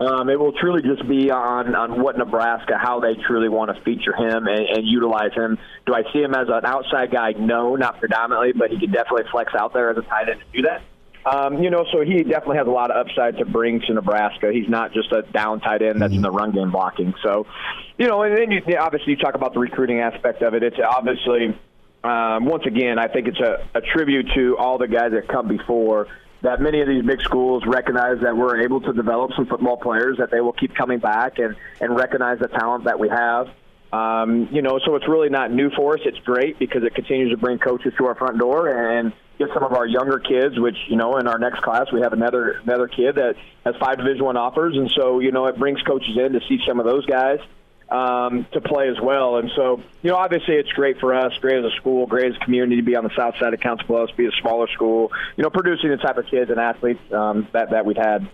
Um, it will truly just be on, on what Nebraska, how they truly want to feature him and, and utilize him. Do I see him as an outside guy? No, not predominantly, but he could definitely flex out there as a tight end to do that. Um, you know, so he definitely has a lot of upside to bring to Nebraska. He's not just a down tight end that's in the run game blocking. So, you know, and then you, obviously you talk about the recruiting aspect of it. It's obviously, um, once again, I think it's a, a tribute to all the guys that come before that many of these big schools recognize that we're able to develop some football players, that they will keep coming back and, and recognize the talent that we have. Um, you know, so it's really not new for us. It's great because it continues to bring coaches to our front door and get some of our younger kids, which you know, in our next class we have another another kid that has five Division One offers, and so you know it brings coaches in to see some of those guys um, to play as well. And so, you know, obviously it's great for us, great as a school, great as a community to be on the south side of Council Bluffs, be a smaller school, you know, producing the type of kids and athletes um, that, that we've had.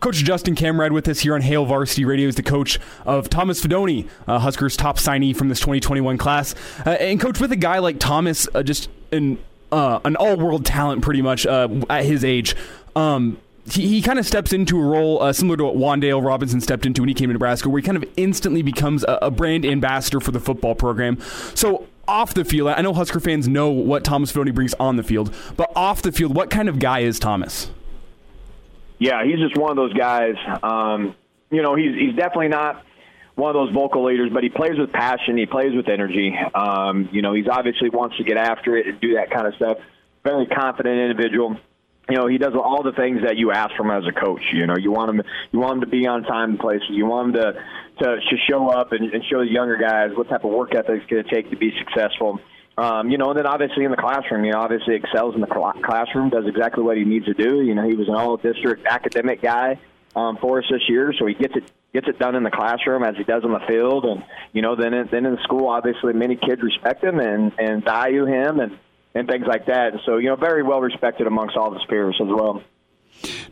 Coach Justin Kamrad with us here on Hail Varsity Radio is the coach of Thomas Fidone, uh, Huskers' top signee from this 2021 class. Uh, and coach, with a guy like Thomas, uh, just in uh, an all world talent pretty much uh, at his age. Um, he, he kind of steps into a role uh, similar to what Wan'Dale Robinson stepped into when he came to Nebraska, where he kind of instantly becomes a, a brand ambassador for the football program. So off the field, I know Husker fans know what Thomas Fidone brings on the field, but off the field, what kind of guy is Thomas? Yeah, he's just one of those guys. Um, you know, he's he's definitely not one of those vocal leaders, but he plays with passion. He plays with energy. Um, you know, he's obviously wants to get after it and do that kind of stuff. Very confident individual. You know, he does all the things that you ask from as a coach. You know, you want him, you want him to be on time in places. You want him to to, to show up and, and show the younger guys what type of work ethic it's going to take to be successful. Um, you know, and then obviously in the classroom, you know, obviously excels in the cl- classroom, does exactly what he needs to do. You know, he was an all-district academic guy um, for us this year, so he gets it gets it done in the classroom as he does on the field, and you know, then then in the school, obviously many kids respect him and and value him and and things like that. So, you know, very well respected amongst all his peers as well.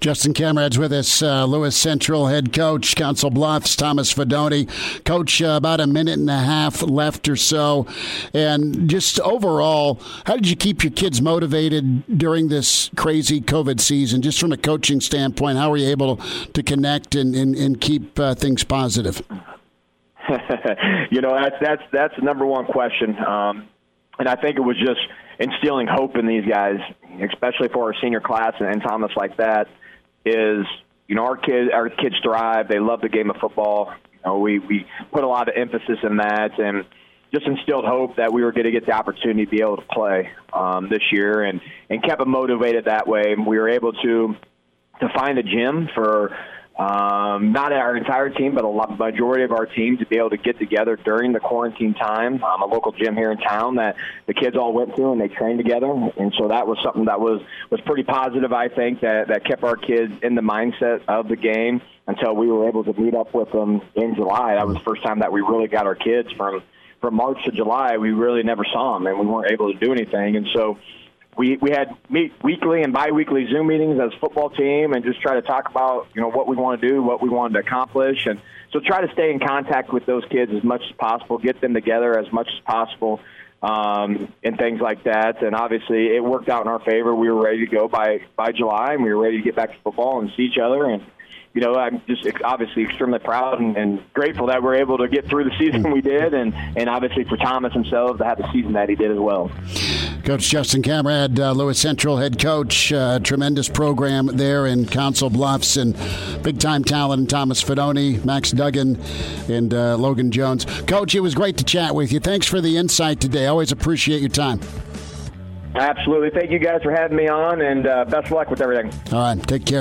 Justin Kamrad's with us, uh, Lewis Central head coach, Council Bluffs, Thomas Fidone. Coach, uh, about a minute and a half left or so. And just overall, how did you keep your kids motivated during this crazy COVID season? Just from a coaching standpoint, how were you able to connect and, and, and keep uh, things positive? you know, that's, that's, that's the number one question. Um, and I think it was just instilling hope in these guys, especially for our senior class and, and Thomas like that, is you know our kids our kids thrive. They love the game of football. You know, we we put a lot of emphasis in that and just instilled hope that we were going to get the opportunity to be able to play um, this year and and kept them motivated that way. We were able to to find a gym for um, not our entire team, but a lot, majority of our team to be able to get together during the quarantine time. Um, a local gym here in town that the kids all went to and they trained together, and so that was something that was was pretty positive. I think that that kept our kids in the mindset of the game until we were able to meet up with them in July. That was the first time that we really got our kids from from March to July. We really never saw them, and we weren't able to do anything, and so we we had meet weekly and biweekly Zoom meetings as a football team and just try to talk about you know what we want to do, what we wanted to accomplish, and so try to stay in contact with those kids as much as possible, get them together as much as possible, um, and things like that. And obviously, it worked out in our favor. We were ready to go by by July, and we were ready to get back to football and see each other and you know, I'm just obviously extremely proud and, and, grateful that we're able to get through the season we did, and, and obviously for Thomas himself to have the season that he did as well. Coach Justin Kamrad, uh, Lewis Central head coach, uh, tremendous program there in Council Bluffs, and big time talent in Thomas Fidone, Max Duggan, and uh, Logan Jones. Coach, it was great to chat with you. Thanks for the insight today. Always appreciate your time. Absolutely. Thank you guys for having me on, and uh, best of luck with everything. All right. Take care.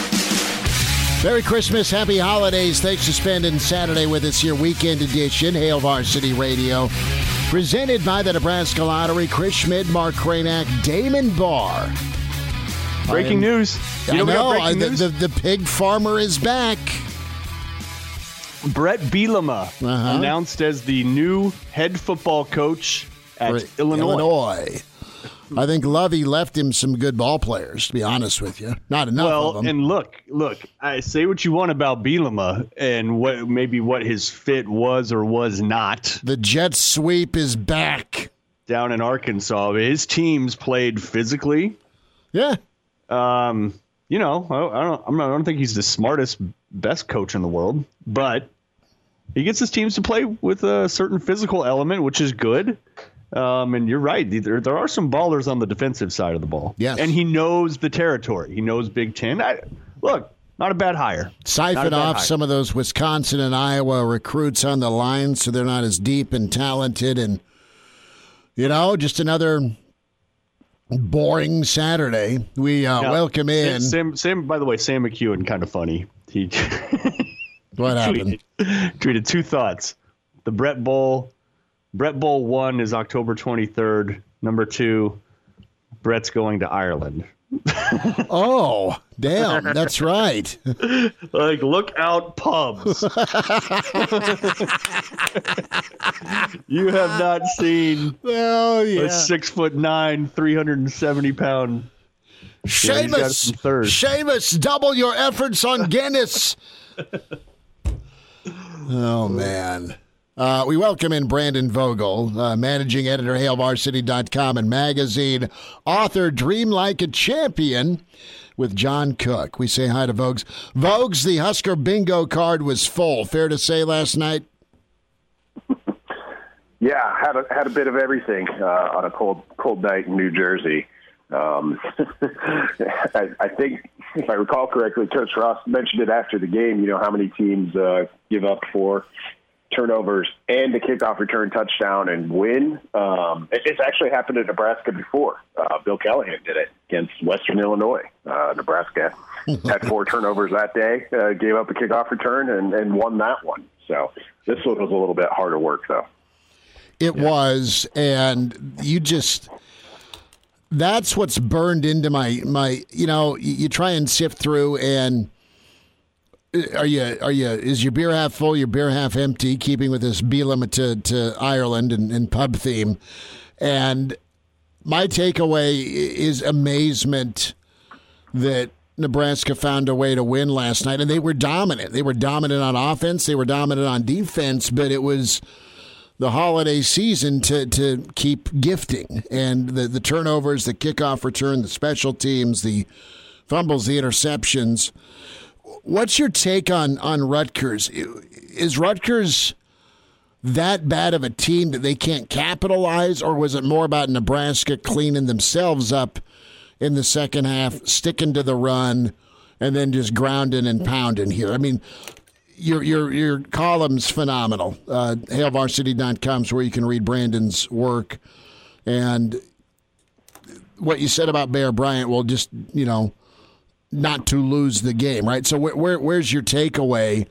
Merry Christmas, Happy Holidays. Thanks for spending Saturday with us here, weekend edition, Hail Varsity Radio. Presented by the Nebraska Lottery, Chris Schmidt, Mark Kranak, Damon Barr. Breaking am, news. You know, know breaking the, news? The, the, pig farmer is back. Brett Bielema uh-huh. announced as the new head football coach at Illinois. Illinois. I think Lovie left him some good ball players. To be honest with you, not enough. Well, and look, look. I say what you want about Bielema and what maybe what his fit was or was not. The jet sweep is back down in Arkansas. His teams played physically. Yeah. Um. You know, I don't. I'm not, I don't think he's the smartest, best coach in the world, but he gets his teams to play with a certain physical element, which is good. Um, and you're right. There, there are some ballers on the defensive side of the ball. Yes. And he knows the territory. He knows Big Ten. I, look, not a bad hire. Siphon off hire. some of those Wisconsin and Iowa recruits on the line so they're not as deep and talented. And, you know, just another boring Saturday. We uh, now, welcome in. Sam, Sam, by the way, Sam McKewon, kind of funny. He what happened? Tweeted, tweeted two thoughts. The Brett Bowl Brett Bowl one is October 23rd. Number two, Brett's going to Ireland. oh, damn, that's right. like look out pubs. you have not seen oh, yeah. a six foot nine, three hundred and seventy pound. Seamus, Seamus, double your efforts on Guinness. oh man. Uh, we welcome in Brandon Vogel, uh, managing editor, HailVarsity.com and magazine, author, Dream Like a Champion with John Cook. We say hi to Vogues. Vogues, the Husker bingo card was full. Fair to say last night? Yeah, had a, had a bit of everything uh, on a cold cold night in New Jersey. Um, I, I think, if I recall correctly, Coach Frost mentioned it after the game. You know how many teams uh, give up four turnovers and the kickoff return touchdown and win. Um, it, it's actually happened in Nebraska before. Uh, Bill Callahan did it against Western Illinois. Uh, Nebraska had four turnovers that day, uh, gave up a kickoff return, and, and won that one. So this one was a little bit harder work, though. It yeah. was, and you just that's what's burned into my my you know you, you try and sift through and are you are you is your beer half full your beer half empty keeping with this Bielema to ireland and, and pub theme? And my takeaway is amazement that nebraska found a way to win last night. And they were dominant. They were dominant on offense. They were dominant on defense. But it was the holiday season to, to keep gifting. And the, the turnovers, the kickoff return, the special teams, the fumbles, the interceptions. What's your take on, on Rutgers? Is Rutgers that bad of a team that they can't capitalize, or was it more about Nebraska cleaning themselves up in the second half, sticking to the run, and then just grounding and pounding here? I mean, your your your column's phenomenal. Uh, HailVarsity.com is where you can read Brandon's work, and what you said about Bear Bryant. Well, just you know, not to lose the game, right? So where, where where's your takeaway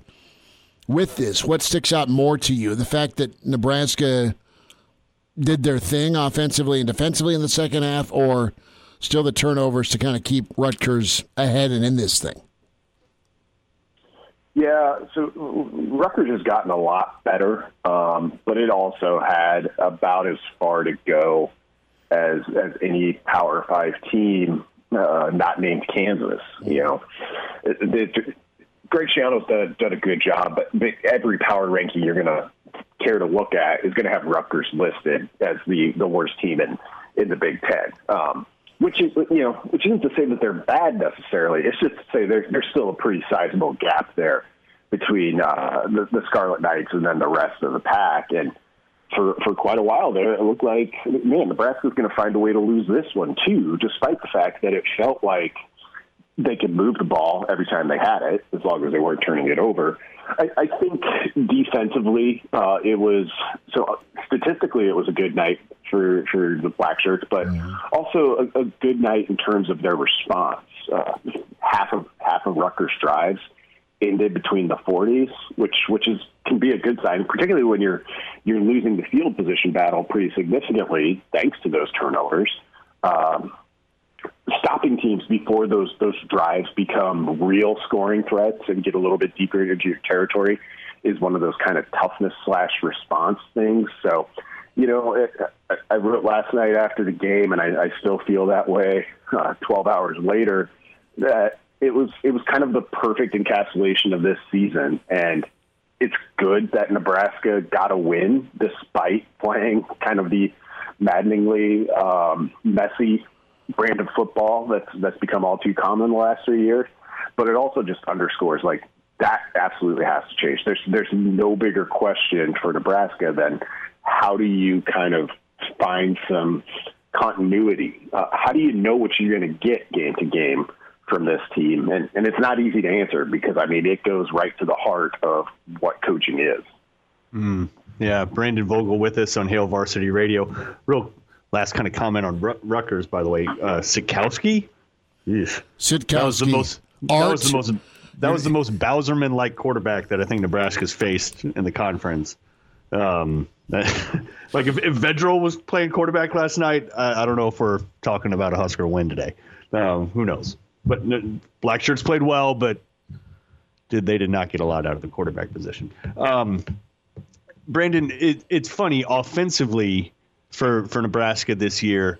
with this? What sticks out more to you? The fact that Nebraska did their thing offensively and defensively in the second half, or still the turnovers to kind of keep Rutgers ahead and in this thing? Yeah, so Rutgers has gotten a lot better, um, but it also had about as far to go as as any Power Five team, uh, not named Kansas. You know, it, it, Greg Schiano's done, done a good job, but every power ranking you're going to care to look at is going to have Rutgers listed as the the worst team in in the Big Ten. Um, which is you know which isn't to say that they're bad necessarily. It's just to say there's there's still a pretty sizable gap there between uh, the, the Scarlet Knights and then the rest of the pack. And for for quite a while there, it looked like man, Nebraska's going to find a way to lose this one too, despite the fact that it felt like they could move the ball every time they had it, as long as they weren't turning it over. I, I think defensively, uh, it was so statistically, it was a good night for for the black shirts, but mm-hmm. also a, a good night in terms of their response. Uh, half of half of Rutgers drives ended between the 40s, which which is can be a good sign, particularly when you're you're losing the field position battle pretty significantly thanks to those turnovers. Um, stopping teams before those those drives become real scoring threats and get a little bit deeper into your territory is one of those kind of toughness slash response things. So, you know, it, I wrote last night after the game, and I, I still feel that way. Uh, Twelve hours later, that it was it was kind of the perfect encapsulation of this season, and it's good that Nebraska got a win despite playing kind of the maddeningly um, messy brand of football that's that's become all too common the last three years. But it also just underscores like that absolutely has to change. There's there's no bigger question for Nebraska than how do you kind of find some continuity? Uh, how do you know what you're going to get game to game? From this team, and and it's not easy to answer because I mean it goes right to the heart of what coaching is. Mm, yeah, Brandon Vogel with us on Hail Varsity Radio. Real last kind of comment on Rutgers, by the way. Uh, Sitkowski, Sitkowski, that was the most. Art. That was the most. That was the most Bowserman-like quarterback that I think Nebraska's faced in the conference. Um, like if, if Vedral was playing quarterback last night, I, I, don't know if we're talking about a Husker win today. Um, who knows? But black shirts played well, but did they did not get a lot out of the quarterback position. Um, Brandon, it, it's funny offensively for for Nebraska this year.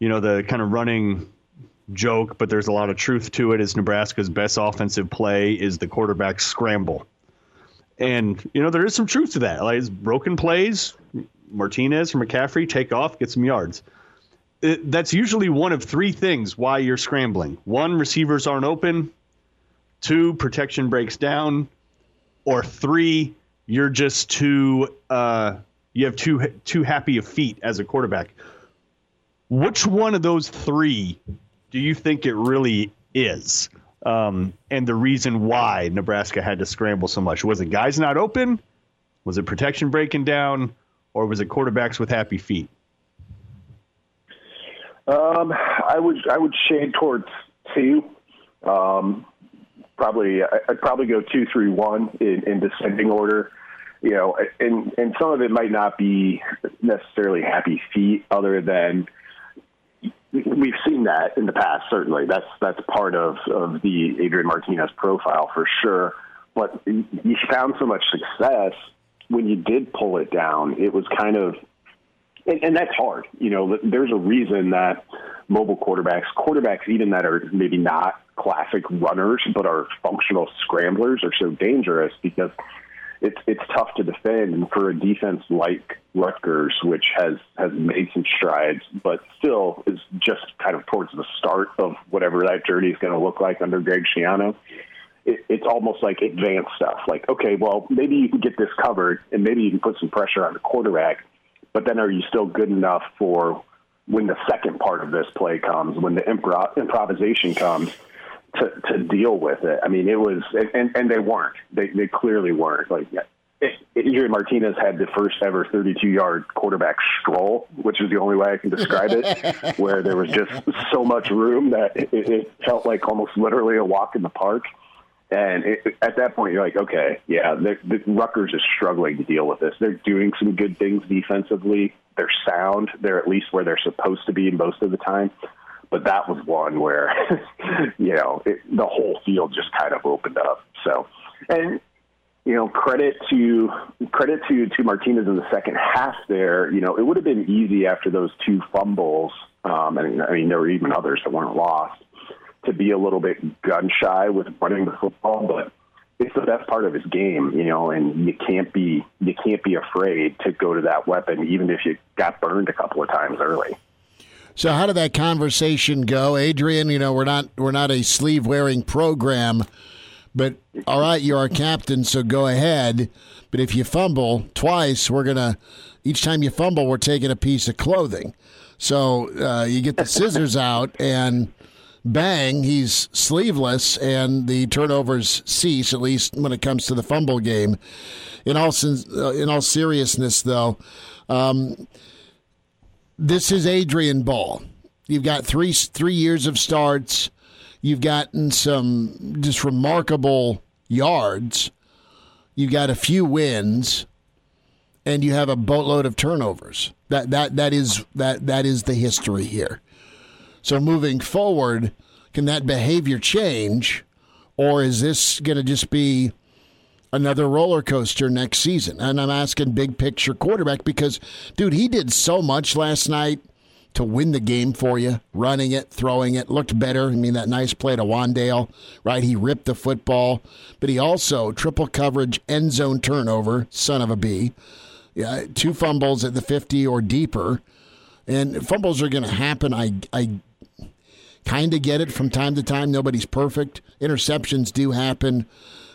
You know the kind of running joke, but there's a lot of truth to it. Is Nebraska's best offensive play is the quarterback scramble, and you know there is some truth to that. Like it's broken plays, Martinez or McCaffrey take off, get some yards. It, that's usually one of three things why you're scrambling. One, receivers aren't open. Two, protection breaks down. Or three, you're just too uh, you have too too happy of feet as a quarterback. Which one of those three do you think it really is? Um, and the reason why Nebraska had to scramble so much was it guys not open? Was it protection breaking down? Or was it quarterbacks with happy feet? Um, I would I would shade towards two. Um, probably I'd probably go two, three, one in, in descending order. You know, and and some of it might not be necessarily happy feet, other than we've seen that in the past. Certainly, that's that's part of of the Adrian Martinez profile for sure. But you found so much success when you did pull it down. It was kind of and, and that's hard. You know, there's a reason that mobile quarterbacks, quarterbacks even that are maybe not classic runners but are functional scramblers, are so dangerous because it's it's tough to defend. And for a defense like Rutgers, which has has made some strides, but still is just kind of towards the start of whatever that journey is going to look like under Greg Schiano. It, it's almost like advanced stuff. Like, okay, well, maybe you can get this covered, and maybe you can put some pressure on the quarterback but then are you still good enough for when the second part of this play comes, when the improv- improvisation comes, to, to deal with it? I mean, it was, and, and they weren't. They, they clearly weren't. Like, Adrian Martinez had the first ever 32 yard quarterback stroll, which is the only way I can describe it, where there was just so much room that it, it felt like almost literally a walk in the park. And it, at that point, you're like, okay, yeah, the, Rutgers is struggling to deal with this. They're doing some good things defensively. They're sound. They're at least where they're supposed to be most of the time. But that was one where, you know, it, the whole field just kind of opened up. So, and you know, credit to credit to to Martinez in the second half. There, you know, it would have been easy after those two fumbles. Um, and I mean, there were even others that weren't lost to be a little bit gun shy with running the football, but it's the best part of his game, you know, and you can't be you can't be afraid to go to that weapon, even if you got burned a couple of times early. So how did that conversation go, Adrian? You know, we're not we're not a sleeve wearing program, but all right, you're our captain, so go ahead. But if you fumble twice, we're gonna each time you fumble, we're taking a piece of clothing. So uh, you get the scissors out and bang, he's sleeveless, and the turnovers cease. At least when it comes to the fumble game. In all uh, in all seriousness, though, um, this is Adrian Ball. You've got three three years of starts. You've gotten some just remarkable yards. You've got a few wins, and you have a boatload of turnovers. That that that is that that is the history here. So moving forward, can that behavior change, or is this going to just be another roller coaster next season? And I'm asking big picture quarterback because, dude, he did so much last night to win the game for you, running it, throwing it, looked better. I mean, that nice play to Wan'Dale, right? He ripped the football, but he also triple coverage, end zone turnover, son of a B. Yeah, two fumbles at the 50 or deeper. And fumbles are going to happen. I, I kind of get it from time to time. Nobody's perfect. Interceptions do happen.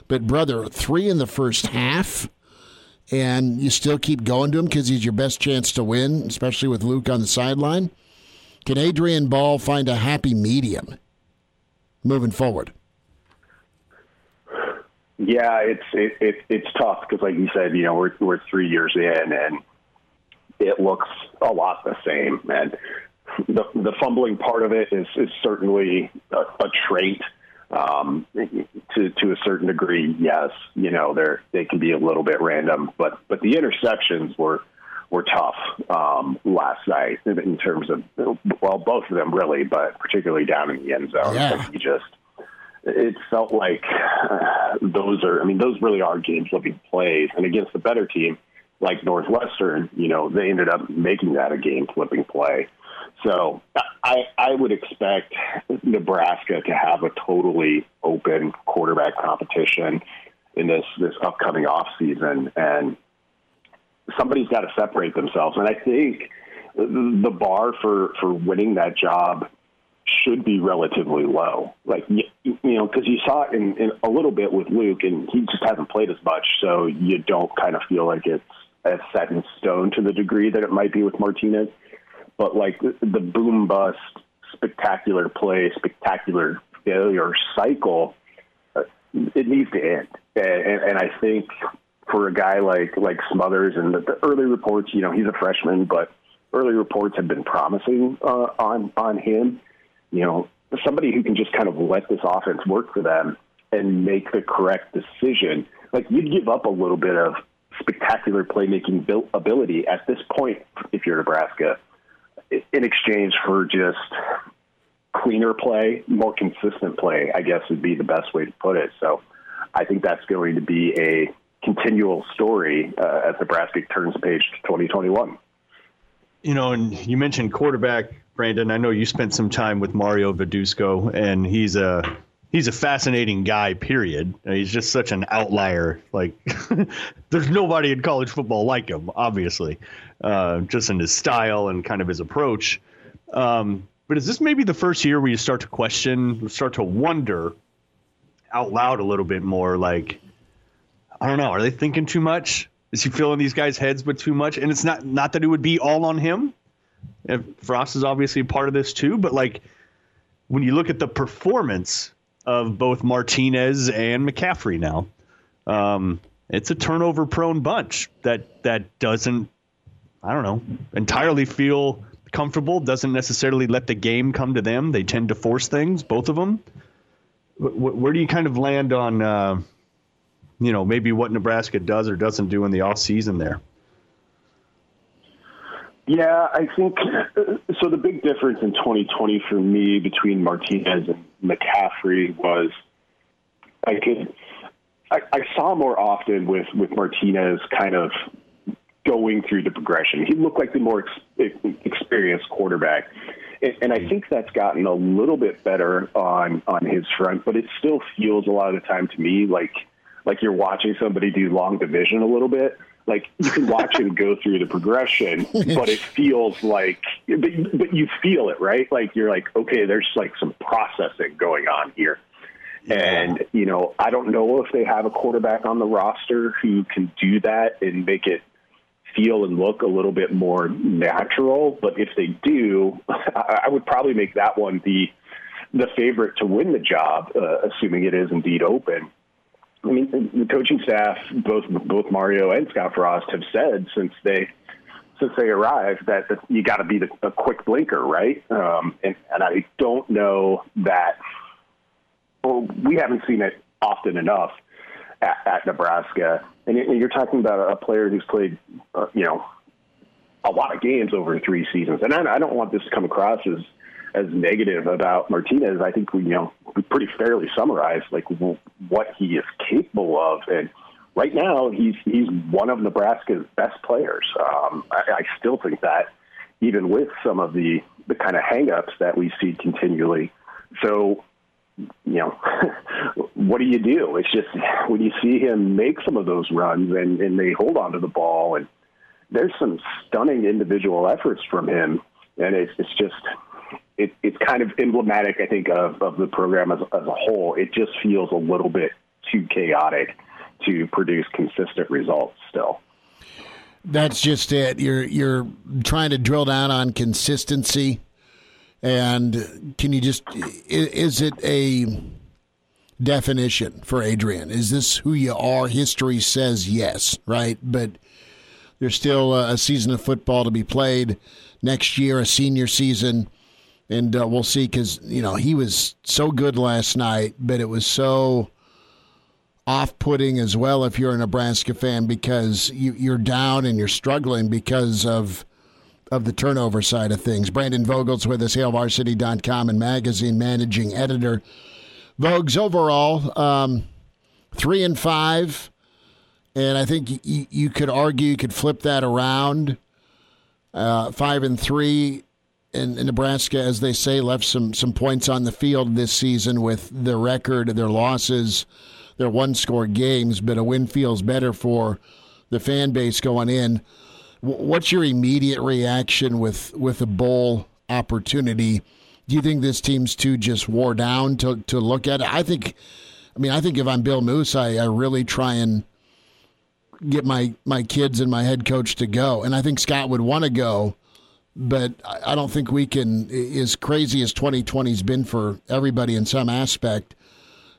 But, brother, three in the first half, and you still keep going to him because he's your best chance to win, especially with Luke on the sideline. Can Adrian Ball find a happy medium moving forward? Yeah, it's it, it it's tough because, like you said, you know we're we're three years in, and it looks a lot the same. And the, the fumbling part of it is, is certainly a, a trait. Um, to to a certain degree, yes, you know they they can be a little bit random, but but the interceptions were were tough um, last night in terms of well, both of them really, but particularly down in the end zone. Yeah. Like you just it felt like uh, those are. I mean, those really are game-flipping plays, and against the better team like Northwestern, you know, they ended up making that a game-flipping play. So I, I would expect Nebraska to have a totally open quarterback competition in this this upcoming off season, and somebody's got to separate themselves. And I think the bar for for winning that job should be relatively low. Like you, you know, because you saw it in, in a little bit with Luke, and he just hasn't played as much, so you don't kind of feel like it's as set in stone to the degree that it might be with Martinez. But like the, boom bust, spectacular play, spectacular failure cycle, uh, it needs to end. And, and, and I think for a guy like like Smothers and the, the early reports, you know, he's a freshman, but early reports have been promising uh, on on him. You know, somebody who can just kind of let this offense work for them and make the correct decision. Like you'd give up a little bit of spectacular playmaking ability at this point if you're Nebraska in exchange for just cleaner play, more consistent play, I guess would be the best way to put it. So I think that's going to be a continual story uh, as Nebraska turns page to 2021. You know, and you mentioned quarterback, Brandon. I know you spent some time with Mario Verduzco, and he's a he's a fascinating guy. Period. He's just such an outlier. Like, there's nobody in college football like him. Obviously, uh, just in his style and kind of his approach. Um, but is this maybe the first year where you start to question, start to wonder out loud a little bit more? Like, I don't know, are they thinking too much? Is he filling these guys' heads with too much? And it's not not that it would be all on him. Frost is obviously part of this too, but like when you look at the performance of both Martinez and McCaffrey now, um, it's a turnover prone bunch that that doesn't I don't know entirely feel comfortable. Doesn't necessarily let the game come to them. They tend to force things, both of them. Where do you kind of land on? Uh, you know, maybe what Nebraska does or doesn't do in the off season there. Yeah, I think so. The big difference in 2020 for me between Martinez and McCaffrey was I could I, I saw more often with with Martinez kind of going through the progression. He looked like the more ex- experienced quarterback. And, and I think that's gotten a little bit better on on his front, but it still feels a lot of the time to me like like you're watching somebody do long division a little bit. Like you can watch him go through the progression, but it feels like, but, but you feel it, right? Like you're like, okay, there's like some processing going on here. Yeah. And, you know, I don't know if they have a quarterback on the roster who can do that and make it feel and look a little bit more natural. But if they do, I would probably make that one the the favorite to win the job, uh, assuming it is indeed open. I mean, the coaching staff, both both Mario and Scott Frost, have said since they since they arrived that, you got to be the, a quick blinker, right? Um, and, and I don't know that. Well, we haven't seen it often enough at, at Nebraska, and you're talking about a player who's played, uh, you know, a lot of games over three seasons. And I, I don't want this to come across as as negative about Martinez. I think we, you know, we pretty fairly summarized like what he is capable of, and right now he's he's one of Nebraska's best players. Um, I, I still think that, even with some of the the kind of hangups that we see continually. So, you know, what do you do? It's just when you see him make some of those runs and, and they hold on to the ball, and there's some stunning individual efforts from him, and it's it's just it, it's kind of emblematic, I think, of, of the program as, as a whole. It just feels a little bit too chaotic to produce consistent results still. That's just it. You're you're trying to drill down on consistency, and can you just is it a definition for Adrian? Is this who you are? History says yes, right? But there's still a season of football to be played next year, a senior season and uh, we'll see because you know he was so good last night, but it was so off-putting as well if you're a Nebraska fan because you, you're down and you're struggling because of of the turnover side of things. Brandon Vogel's with us, HailVarsity.com and magazine managing editor. Vogues overall, um, three and five, and I think you, you could argue you could flip that around. Uh, five and three in, Nebraska, as they say, left some some points on the field this season with their record, their losses their one score games, but a win feels better for the fan base going in. What's your immediate reaction with with a bowl opportunity? Do you think this team's too just wore down to to look at it? I think, I mean, I think if I'm Bill Moos, I, I really try and get my my kids and my head coach to go, and I think Scott would want to go, but I don't think we can. As crazy as 2020's been for everybody in some aspect,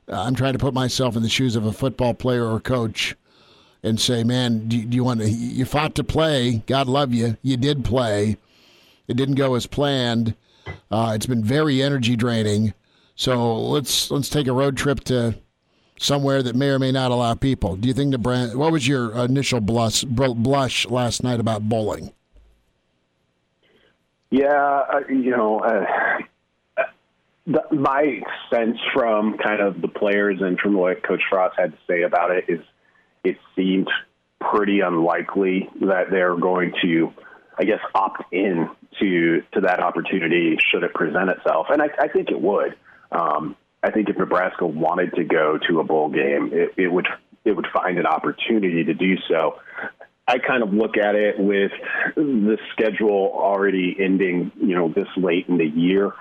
uh, I'm trying to put myself in the shoes of a football player or coach and say, man, do, do you want to? You fought to play. God love you. You did play. It didn't go as planned. Uh, it's been very energy draining. So let's let's take a road trip to somewhere that may or may not allow people. Do you think the brand? What was your initial blush blush last night about bowling? Yeah, uh, you know, uh, the, my sense from kind of the players and from what Coach Frost had to say about it is it seemed pretty unlikely that they're going to, I guess, opt in to to that opportunity should it present itself. And I, I think it would. Um, I think if Nebraska wanted to go to a bowl game, it, it would it would find an opportunity to do so. I kind of look at it with the schedule already ending, you know, this late in the year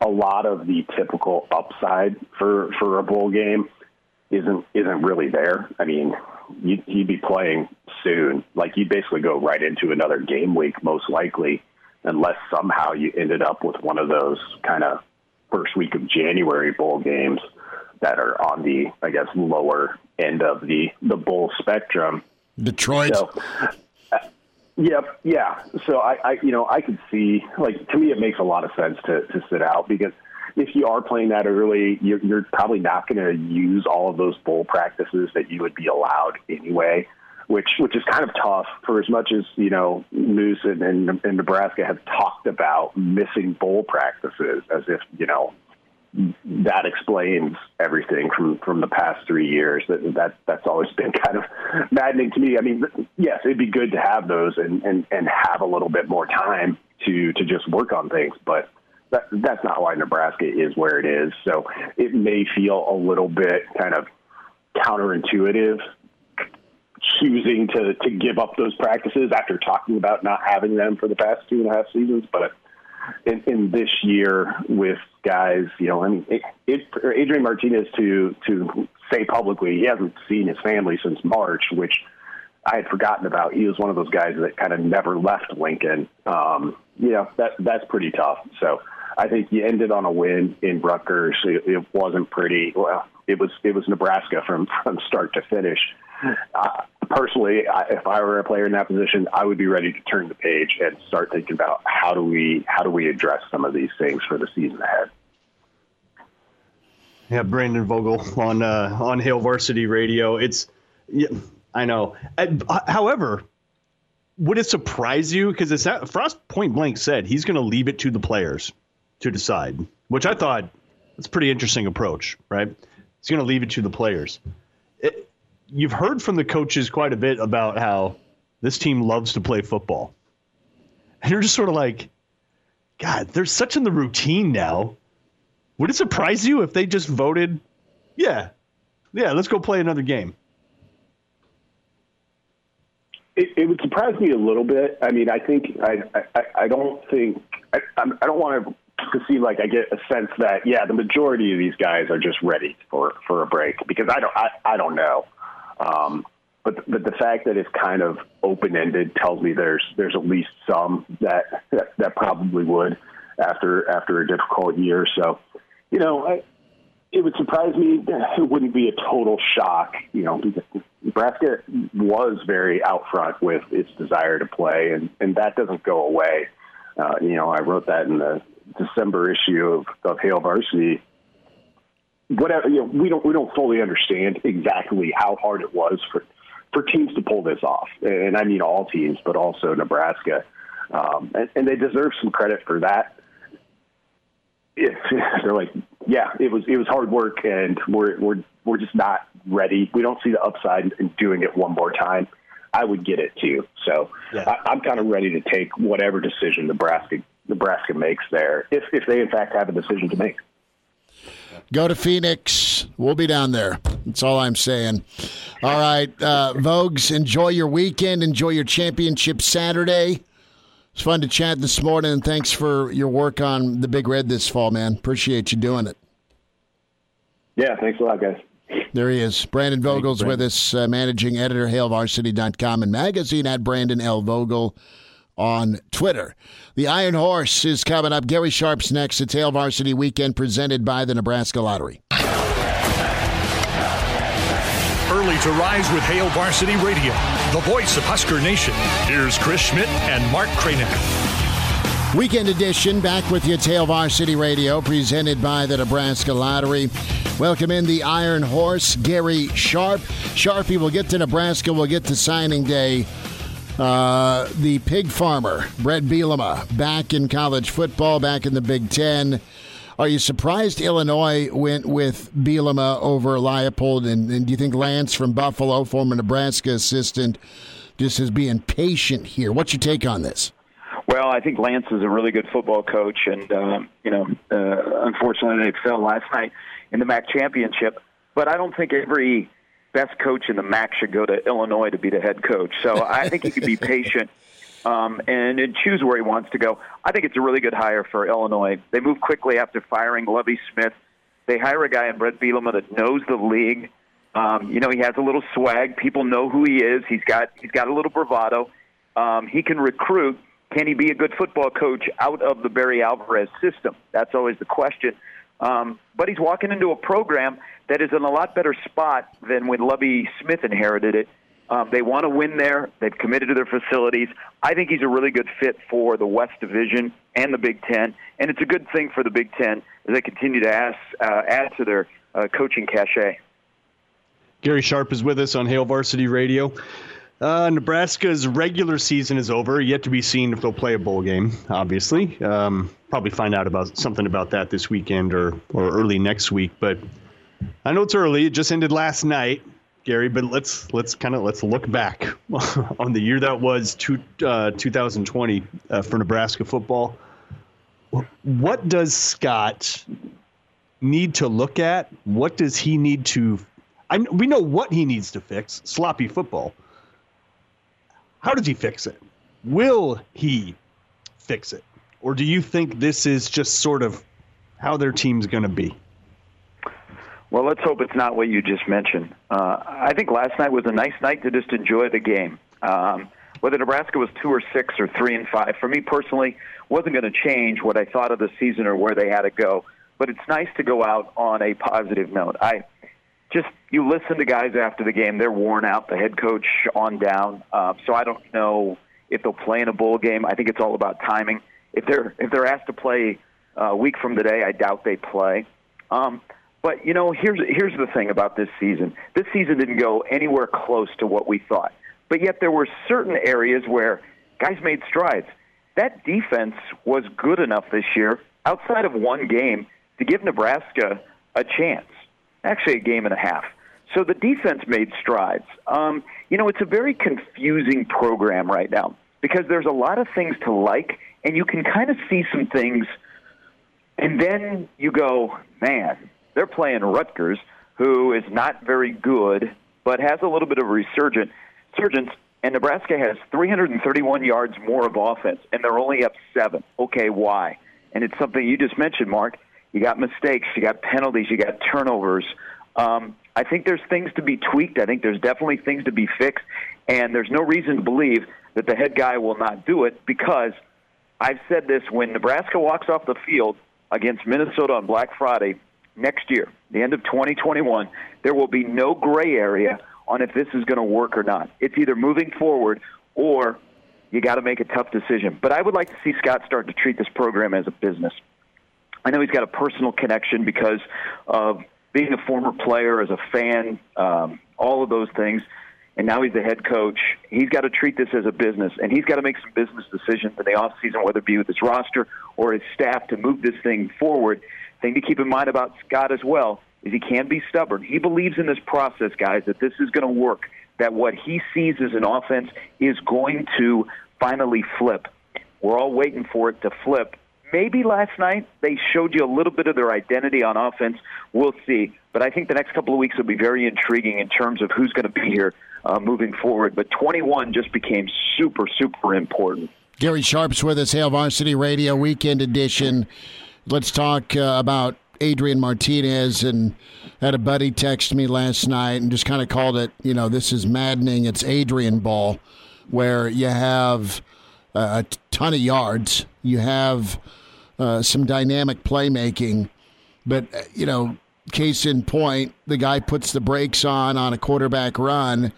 a lot of the typical upside for for a bowl game isn't isn't really there. I mean, you'd, you'd be playing soon. Like you'd basically go right into another game week, most likely, unless somehow you ended up with one of those kind of first week of January bowl games that are on the, I guess, lower end of the the bowl spectrum. Detroit. So, uh, Yep. Yeah. So I, I, you know, I could see like to me it makes a lot of sense to to sit out because if you are playing that early, you're, you're probably not going to use all of those bowl practices that you would be allowed anyway, which which is kind of tough for as much as you know Moos and, and, and Nebraska have talked about missing bowl practices as if you know that explains everything from from the past three years. That that that's always been kind of maddening to me. I mean, yes, it'd be good to have those and and and have a little bit more time to to just work on things, but. That, that's not why Nebraska is where it is. So it may feel a little bit kind of counterintuitive choosing to, to give up those practices after talking about not having them for the past two and a half seasons. But in, in this year with guys, you know, I mean, it, it, Adrian Martinez to to say publicly he hasn't seen his family since March, which I had forgotten about. He was one of those guys that kind of never left Lincoln. Um, you know, that that's pretty tough. So I think you ended on a win in Rutgers. It, it wasn't pretty. Well, it was it was Nebraska from from start to finish. Uh, personally, I, if I were a player in that position, I would be ready to turn the page and start thinking about how do we how do we address some of these things for the season ahead. Yeah, Brandon Vogel on uh, on Hail Varsity Radio. It's yeah, I know. Uh, however, would it surprise you because Frost point blank said he's going to leave it to the players to decide, which I thought that's a pretty interesting approach, right? He's going to leave it to the players. It, you've heard from the coaches quite a bit about how this team loves to play football. And you're just sort of like, God, they're such in the routine now. Would it surprise you if they just voted, yeah, yeah, let's go play another game? It, it would surprise me a little bit. I mean, I think I I, I don't think I, I don't want to to like I get a sense that yeah, the majority of these guys are just ready for for a break because I don't I, I don't know. Um, but but the fact that it's kind of open ended tells me there's there's at least some that, that that probably would after after a difficult year. So, you know, I, it would surprise me. It wouldn't be a total shock. You know, Nebraska was very out front with its desire to play, and and that doesn't go away. Uh, you know, I wrote that in the December issue of, of Hail Varsity whatever you know, we don't we don't fully understand exactly how hard it was for for teams to pull this off, and I mean all teams, but also Nebraska, um, and, and they deserve some credit for that. If they're like, yeah, it was it was hard work, and we're we're we're just not ready. We don't see the upside in doing it one more time. I would get it too. So yeah. I, I'm kind of ready to take whatever decision Nebraska Nebraska makes there, if if they in fact have a decision to make. Go to Phoenix. We'll be down there. That's all I'm saying. All right, uh, Vogues, enjoy your weekend. Enjoy your championship Saturday. It's fun to chat this morning, and thanks for your work on the Big Red this fall, man. Appreciate you doing it. Yeah, thanks a lot, guys. There he is. Brandon Vogel's with us, uh, managing editor, HailVarsity.com, and magazine at Brandon L. Vogel on Twitter. The Iron Horse is coming up. Gary Sharp's next. It's Hail Varsity Weekend presented by the Nebraska Lottery. Early to rise with Hail Varsity Radio, the voice of Husker Nation. Here's Chris Schmidt and Mark Kranak. Weekend edition back with you at Hail Varsity Radio, presented by the Nebraska Lottery. Welcome in the Iron Horse, Gary Sharp. Sharpie we'll get to Nebraska, we'll get to signing day. Uh, the pig farmer, Brett Bielema, back in college football, back in the Big Ten. Are you surprised Illinois went with Bielema over Leipold? And, and do you think Lance from Buffalo, former Nebraska assistant, just is being patient here? What's your take on this? Well, I think Lance is a really good football coach, and um, you know, uh, unfortunately, they fell last night in the MAC championship. But I don't think every best coach in the MAC should go to Illinois to be the head coach. So I think he could be patient um, and, and choose where he wants to go. I think it's a really good hire for Illinois. They move quickly after firing Lovie Smith. They hire a guy in Brett Bielema that knows the league. Um, you know, he has a little swag. People know who he is. He's got he's got a little bravado. Um, he can recruit. Can he be a good football coach out of the Barry Alvarez system? That's always the question. Um, but he's walking into a program that is in a lot better spot than when Lovie Smith inherited it. Um, they want to win there. They've committed to their facilities. I think he's a really good fit for the West Division and the Big Ten, and it's a good thing for the Big Ten as they continue to ask, uh, add to their uh, coaching cachet. Gary Sharp is with us on Hail Varsity Radio. Uh, Nebraska's regular season is over. Yet to be seen if they'll play a bowl game. Obviously, um, probably find out about something about that this weekend or or early next week. But I know it's early. It just ended last night, Gary. But let's let's kind of let's look back on the year that was two, uh, 2020 uh, for Nebraska football. What does Scott need to look at? What does he need to? I, we know what he needs to fix: sloppy football. How does he fix it? Will he fix it? Or do you think this is just sort of how their team's going to be? Well, let's hope it's not what you just mentioned. Uh, I think last night was a nice night to just enjoy the game. Um, whether Nebraska was two or six or three and five, for me personally, wasn't going to change what I thought of the season or where they had to go. But it's nice to go out on a positive note. I just you listen to guys after the game; they're worn out. The head coach on down. Uh, so I don't know if they'll play in a bowl game. I think it's all about timing. If they're if they're asked to play uh, a week from today, I doubt they play. Um, but you know, here's here's the thing about this season. This season didn't go anywhere close to what we thought. But yet there were certain areas where guys made strides. That defense was good enough this year, outside of one game, to give Nebraska a chance actually a game and a half. So the defense made strides. Um, you know, it's a very confusing program right now because there's a lot of things to like, and you can kind of see some things, and then you go, man, they're playing Rutgers, who is not very good, but has a little bit of a resurgence. And Nebraska has 331 yards more of offense, and they're only up seven. Okay, why? And it's something you just mentioned, Mark. You got mistakes, you got penalties, you got turnovers. Um, I think there's things to be tweaked. I think there's definitely things to be fixed, and there's no reason to believe that the head guy will not do it because I've said this when Nebraska walks off the field against Minnesota on Black Friday next year, the end of 2021, there will be no gray area on if this is going to work or not. It's either moving forward or you got to make a tough decision. But I would like to see Scott start to treat this program as a business. I know he's got a personal connection because of being a former player, as a fan, um, all of those things, and now he's the head coach. He's got to treat this as a business, and he's got to make some business decisions in the offseason, whether it be with his roster or his staff, to move this thing forward. Thing to keep in mind about Scott as well is he can be stubborn. He believes in this process, guys, that this is going to work, that what he sees as an offense is going to finally flip. We're all waiting for it to flip. Maybe last night they showed you a little bit of their identity on offense. We'll see. But I think the next couple of weeks will be very intriguing in terms of who's going to be here uh, moving forward. But 21 just became super, super important. Gary Sharp's with us, Hail Varsity Radio Weekend Edition. Let's talk uh, about Adrian Martinez and had a buddy text me last night and just kind of called it, you know, this is maddening. It's Adrian ball, where you have a ton of yards, you have uh, some dynamic playmaking, but uh, you know, case in point, the guy puts the brakes on on a quarterback run,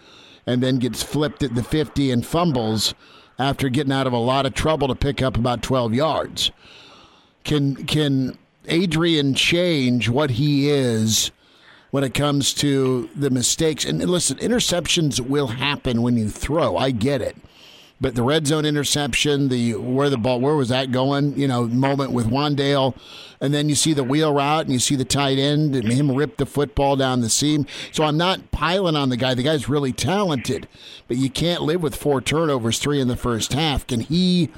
and then gets flipped at the fifty and fumbles after getting out of a lot of trouble to pick up about twelve yards. Can can Adrian change what he is when it comes to the mistakes. And listen, interceptions will happen when you throw. I get it. But the red zone interception, the where the ball, where was that going? You know, moment with Wan'Dale, and then you see the wheel route and you see the tight end and him rip the football down the seam. So I'm not piling on the guy. The guy's really talented, but you can't live with four turnovers, three in the first half. Can he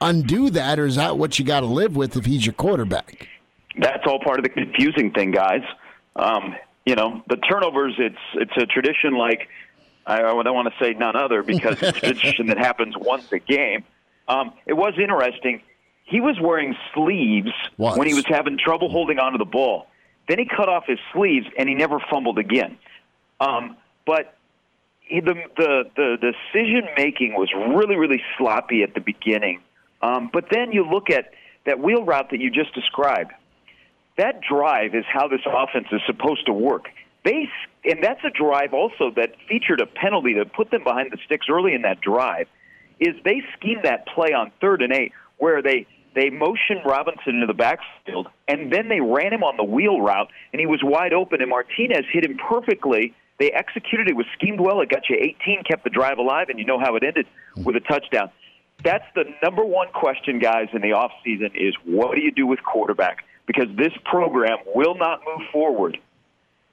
undo that, or is that what you got to live with if he's your quarterback? that's all part of the confusing thing, guys. Um, you know, the turnovers. It's it's a tradition like I, I don't want to say none other because it's a tradition that happens once a game. Um, it was interesting. He was wearing sleeves was. when he was having trouble holding onto the ball. Then he cut off his sleeves and he never fumbled again. Um, but he, the the the decision making was really really sloppy at the beginning. Um, but then you look at that wheel route that you just described that drive is how this offense is supposed to work. They and that's a drive also that featured a penalty that put them behind the sticks early in that drive. Is they schemed that play on third and eight where they they motioned Robinson into the backfield and then they ran him on the wheel route and he was wide open and Martinez hit him perfectly. They executed it was schemed well. It got you 18, kept the drive alive, and you know how it ended with a touchdown. That's the number one question, guys, in the off season is what do you do with quarterback? because this program will not move forward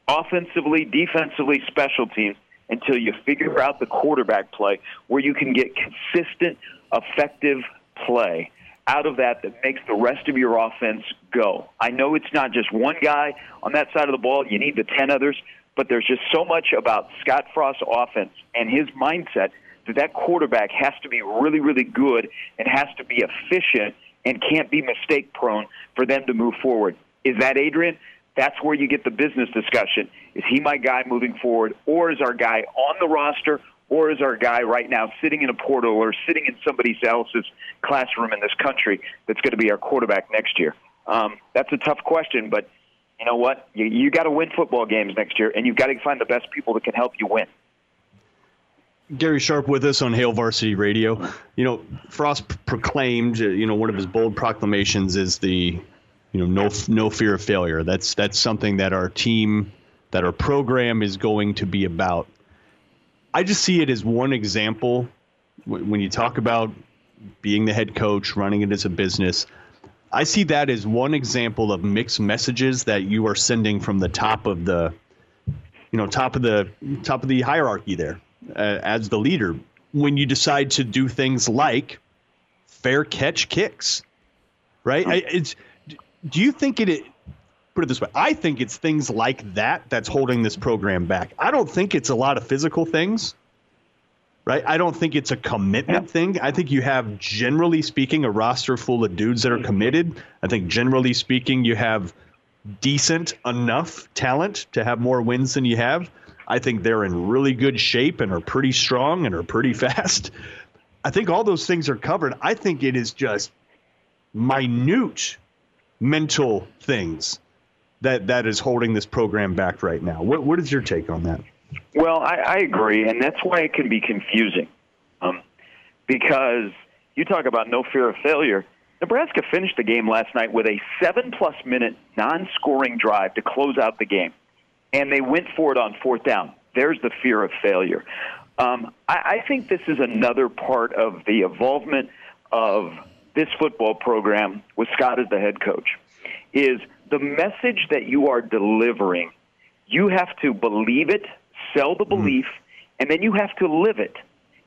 offensively, defensively, special teams until you figure out the quarterback play where you can get consistent, effective play out of that that makes the rest of your offense go. I know it's not just one guy on that side of the ball, you need the 10 others, but there's just so much about Scott Frost's offense and his mindset that that quarterback has to be really, really good and has to be efficient and can't be mistake prone for them to move forward. Is that Adrian? That's where you get the business discussion. Is he my guy moving forward, or is our guy on the roster, or is our guy right now sitting in a portal or sitting in somebody else's classroom in this country that's going to be our quarterback next year? Um, that's a tough question, but you know what? You, you got to win football games next year, and you've got to find the best people that can help you win. Gary Sharp with us on Hail Varsity Radio. You know, Frost proclaimed, uh, you know, one of his bold proclamations is the, you know, no no fear of failure. That's that's something that our team, that our program is going to be about. I just see it as one example when you talk about being the head coach, running it as a business. I see that as one example of mixed messages that you are sending from the top of the, you know, top of the top of the hierarchy there uh, as the leader when you decide to do things like fair catch kicks, right? I, it's do you think it, it? Put it this way: I think it's things like that that's holding this program back. I don't think it's a lot of physical things, right? I don't think it's a commitment thing. I think you have, generally speaking, a roster full of dudes that are committed. I think, generally speaking, you have decent enough talent to have more wins than you have. I think they're in really good shape and are pretty strong and are pretty fast. I think all those things are covered. I think it is just minute mental things that that is holding this program back right now. What what is your take on that? Well, I, I agree, and that's why it can be confusing, um, because you talk about no fear of failure. Nebraska finished the game last night with a seven-plus minute non-scoring drive to close out the game. And they went for it on fourth down. There's the fear of failure. Um, I, I think this is another part of the involvement of this football program with Scott as the head coach. Is the message that you are delivering? You have to believe it, sell the belief, and then you have to live it.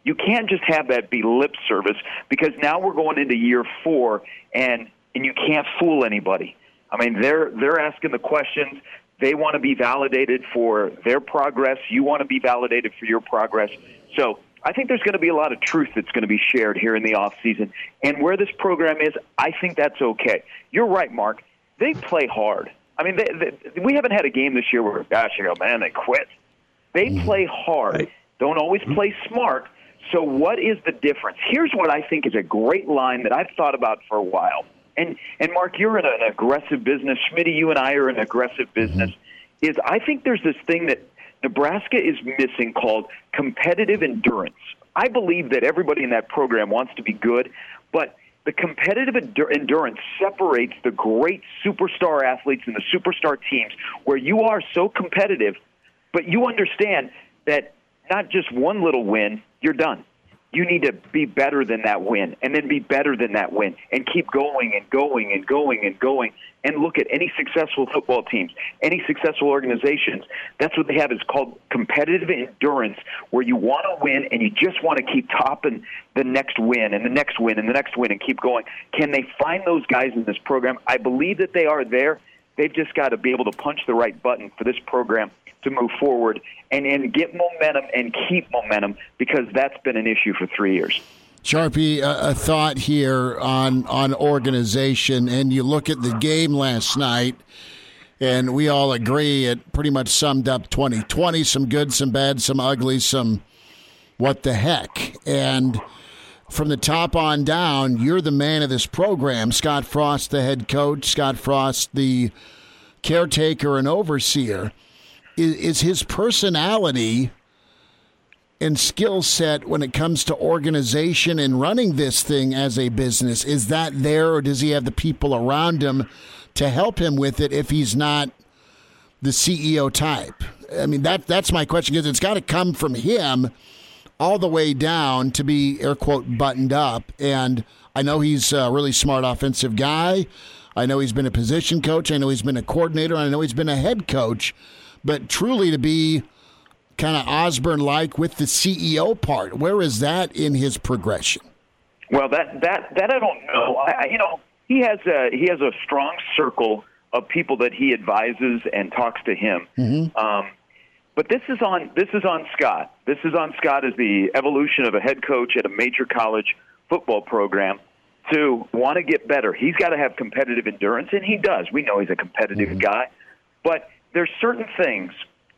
You can't just have that be lip service because now we're going into year four and and you can't fool anybody. I mean, they're they're asking the questions. They want to be validated for their progress. You want to be validated for your progress. So I think there's going to be a lot of truth that's going to be shared here in the off season. And where this program is, I think that's okay. You're right, Mark. They play hard. I mean, they, they, we haven't had a game this year where, gosh, you go, man, they quit. They mm-hmm. play hard. Don't always mm-hmm. play smart. So, what is the difference? Here's what I think is a great line that I've thought about for a while. And and Mark, you're in an aggressive business. Schmitty, you and I are in an aggressive business. Is I think there's this thing that Nebraska is missing called competitive endurance. I believe that everybody in that program wants to be good, but the competitive endur- endurance separates the great superstar athletes and the superstar teams where you are so competitive, but you understand that not just one little win, you're done. You need to be better than that win, and then be better than that win, and keep going and going and going and going. And look at any successful football teams, any successful organizations. That's what they have is called competitive endurance, where you want to win and you just want to keep topping the next win and the next win and the next win and keep going. Can they find those guys in this program? I believe that they are there. They've just got to be able to punch the right button for this program to move forward and, and get momentum and keep momentum because that's been an issue for three years. Sharpie, a, a thought here on on organization, and you look at the game last night, and we all agree it pretty much summed up 2020. Some good, some bad, some ugly, some what the heck, and from the top on down, you're the man of this program. Scott Frost, the head coach, Scott Frost, the caretaker and overseer. Is, is his personality and skill set when it comes to organization and running this thing as a business? Is that there, or does he have the people around him to help him with it if he's not the CEO type? I mean, that that's my question because it's got to come from him all the way down to be air quote buttoned up. And I know he's a really smart offensive guy. I know he's been a position coach. I know he's been a coordinator. I know he's been a head coach. But truly to be kind of Osborne like with the CEO part, where is that in his progression? Well, that that that I don't know. I, you know, he has a he has a strong circle of people that he advises and talks to him. Um, but this is on this is on Scott. This is on Scott as the evolution of a head coach at a major college football program to want to get better. He's got to have competitive endurance, and he does. We know he's a competitive mm-hmm. guy, but there's certain things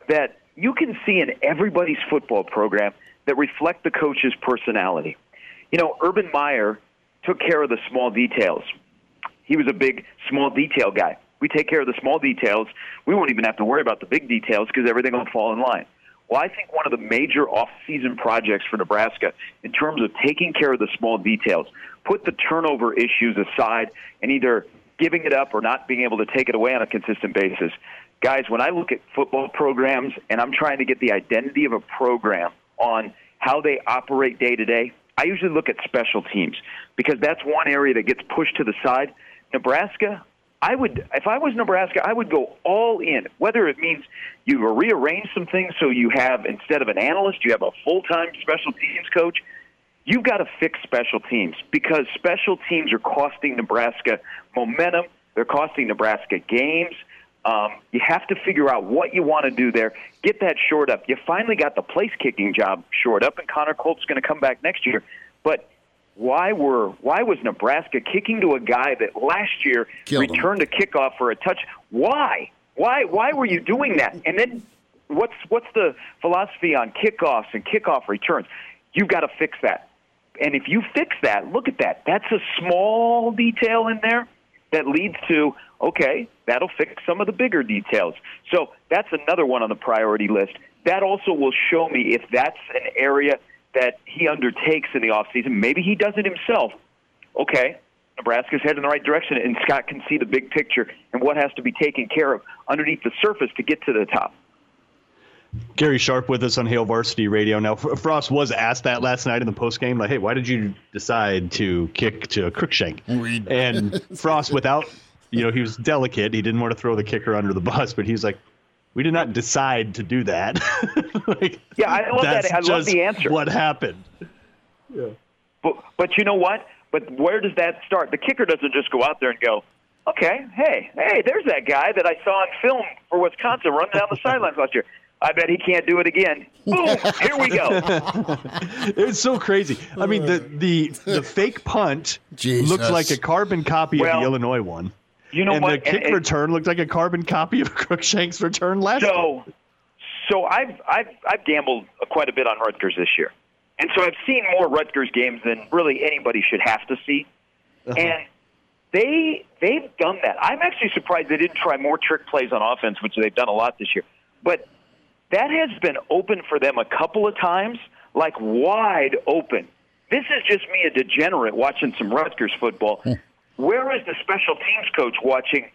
that you can see in everybody's football program that reflect the coach's personality. You know, Urban Meyer took care of the small details. He was a big small detail guy. We take care of the small details. We won't even have to worry about the big details because everything will fall in line. Well, I think one of the major off-season projects for Nebraska in terms of taking care of the small details, put the turnover issues aside and either giving it up or not being able to take it away on a consistent basis. Guys, when I look at football programs and I'm trying to get the identity of a program on how they operate day to day, I usually look at special teams because that's one area that gets pushed to the side. Nebraska, I would, if I was Nebraska, I would go all in. Whether it means you rearrange some things so you have instead of an analyst, you have a full-time special teams coach. You've got to fix special teams because special teams are costing Nebraska momentum. They're costing Nebraska games. Um, you have to figure out what you want to do there. Get that short up. You finally got the place kicking job short up, and Connor Culp's going to come back next year. But why were why was Nebraska kicking to a guy that last year Killed him. returned a kickoff for a touch? Why? Why? Why were you doing that? And then what's what's the philosophy on kickoffs and kickoff returns? You've got to fix that. And if you fix that, look at that. That's a small detail in there that leads to okay, that'll fix some of the bigger details. So that's another one on the priority list. That also will show me if that's an area that he undertakes in the offseason. Maybe he does it himself. Okay, Nebraska's headed in the right direction, and Scott can see the big picture and what has to be taken care of underneath the surface to get to the top. Gary Sharp with us on Hail Varsity Radio. Now, Frost was asked that last night in the post game, like, "Hey, why did you decide to kick to Cruickshank?" And Frost, without, you know, he was delicate. He didn't want to throw the kicker under the bus, but he's like, "We did not decide to do that." like, yeah, I love that. that's I love the answer. What happened? Yeah. But but you know what? But where does that start? The kicker doesn't just go out there and go, okay, hey, hey, there's that guy that I saw on film for Wisconsin running down the sidelines last year. I bet he can't do it again. Boom! Here we go. it's so crazy. I mean, the the the fake punt Jesus. looks like a carbon copy of the Illinois one. You know and what? the kick And- return looked like a carbon copy of Cruickshank's return last year. So, so I've I've I've gambled quite a bit on Rutgers this year, and so I've seen more Rutgers games than really anybody should have to see, uh-huh. and they they've done that. I'm actually surprised they didn't try more trick plays on offense, which they've done a lot this year, but that has been open for them a couple of times, like wide open. This is just me, a degenerate, watching some Rutgers football. Hmm. Where is the special teams coach watching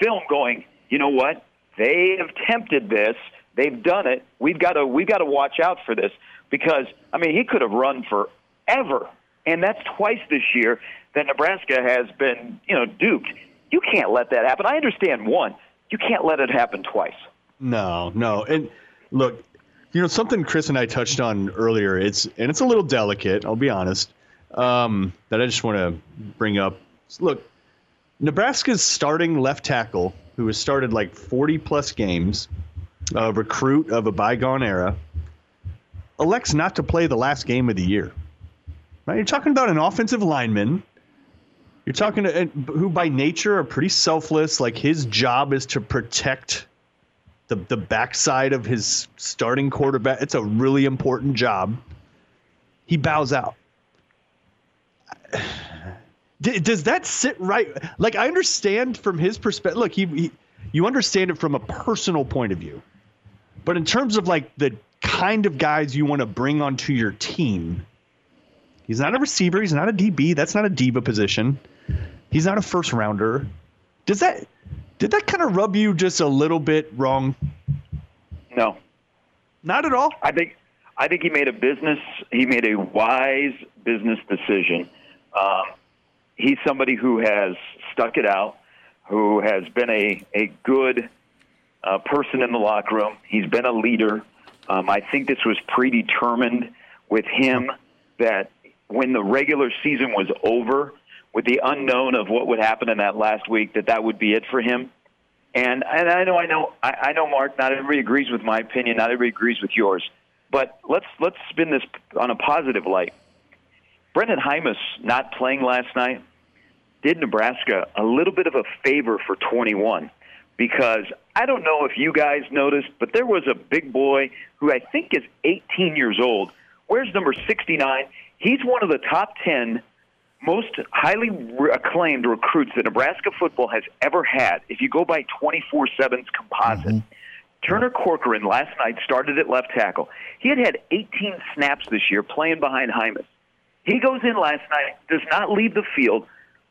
film going, you know what? They have tempted this. They've done it. We've got to we've got to watch out for this because I mean he could have run forever, and that's twice this year that Nebraska has been you know duped. You can't let that happen. I understand one. You can't let it happen twice. No, no. And look, you know something Chris and I touched on earlier. It's and it's a little delicate. I'll be honest. Um, that I just want to bring up. Look, Nebraska's starting left tackle, who has started like 40 plus games, a recruit of a bygone era, elects not to play the last game of the year. Right? You're talking about an offensive lineman. You're talking to uh, who by nature are pretty selfless. Like his job is to protect the the backside of his starting quarterback. It's a really important job. He bows out. D- does that sit right? Like I understand from his perspective. Look, he, he you understand it from a personal point of view, but in terms of like the kind of guys you want to bring onto your team, he's not a receiver. He's not a DB. That's not a diva position. He's not a first rounder. Does that did that kind of rub you just a little bit wrong? No, not at all. I think I think he made a business. He made a wise business decision. Um, he's somebody who has stuck it out, who has been a a good uh, person in the locker room. He's been a leader. Um, I think this was predetermined with him that when the regular season was over, with the unknown of what would happen in that last week, that that would be it for him. And and I know I know I, I know Mark. Not everybody agrees with my opinion. Not everybody agrees with yours. But let's let's spin this on a positive light. Brendan Jaimes not playing last night did Nebraska a little bit of a favor for 21 because I don't know if you guys noticed, but there was a big boy who I think is 18 years old. Where's number 69? He's one of the top 10 most highly acclaimed recruits that Nebraska football has ever had. If you go by 24 7's composite, mm-hmm. Turner Corcoran last night started at left tackle. He had had 18 snaps this year playing behind Jaimes. He goes in last night, does not leave the field.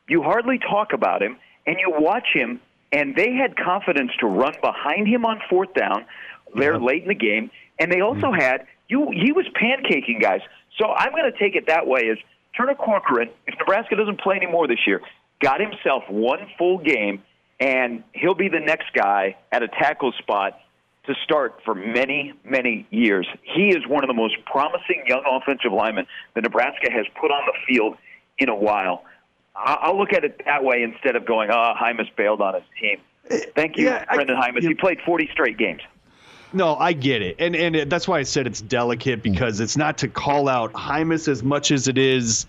You hardly talk about him, and you watch him, and they had confidence to run behind him on fourth down there late in the game, and they also mm-hmm. had you. He was pancaking guys. So I'm going to take it that way: is Turner Corcoran, if Nebraska doesn't play anymore this year, got himself one full game, and he'll be the next guy at a tackle spot to start for many, many years. He is one of the most promising young offensive linemen that Nebraska has put on the field in a while. I- I'll look at it that way instead of going, oh, Jaimes bailed on his team. Eh, Thank you, Yeah, I- Brendan Jaimes. He played 40 straight games. No, I get it, and and that's why I said it's delicate because it's not to call out Jaimes as much as it is.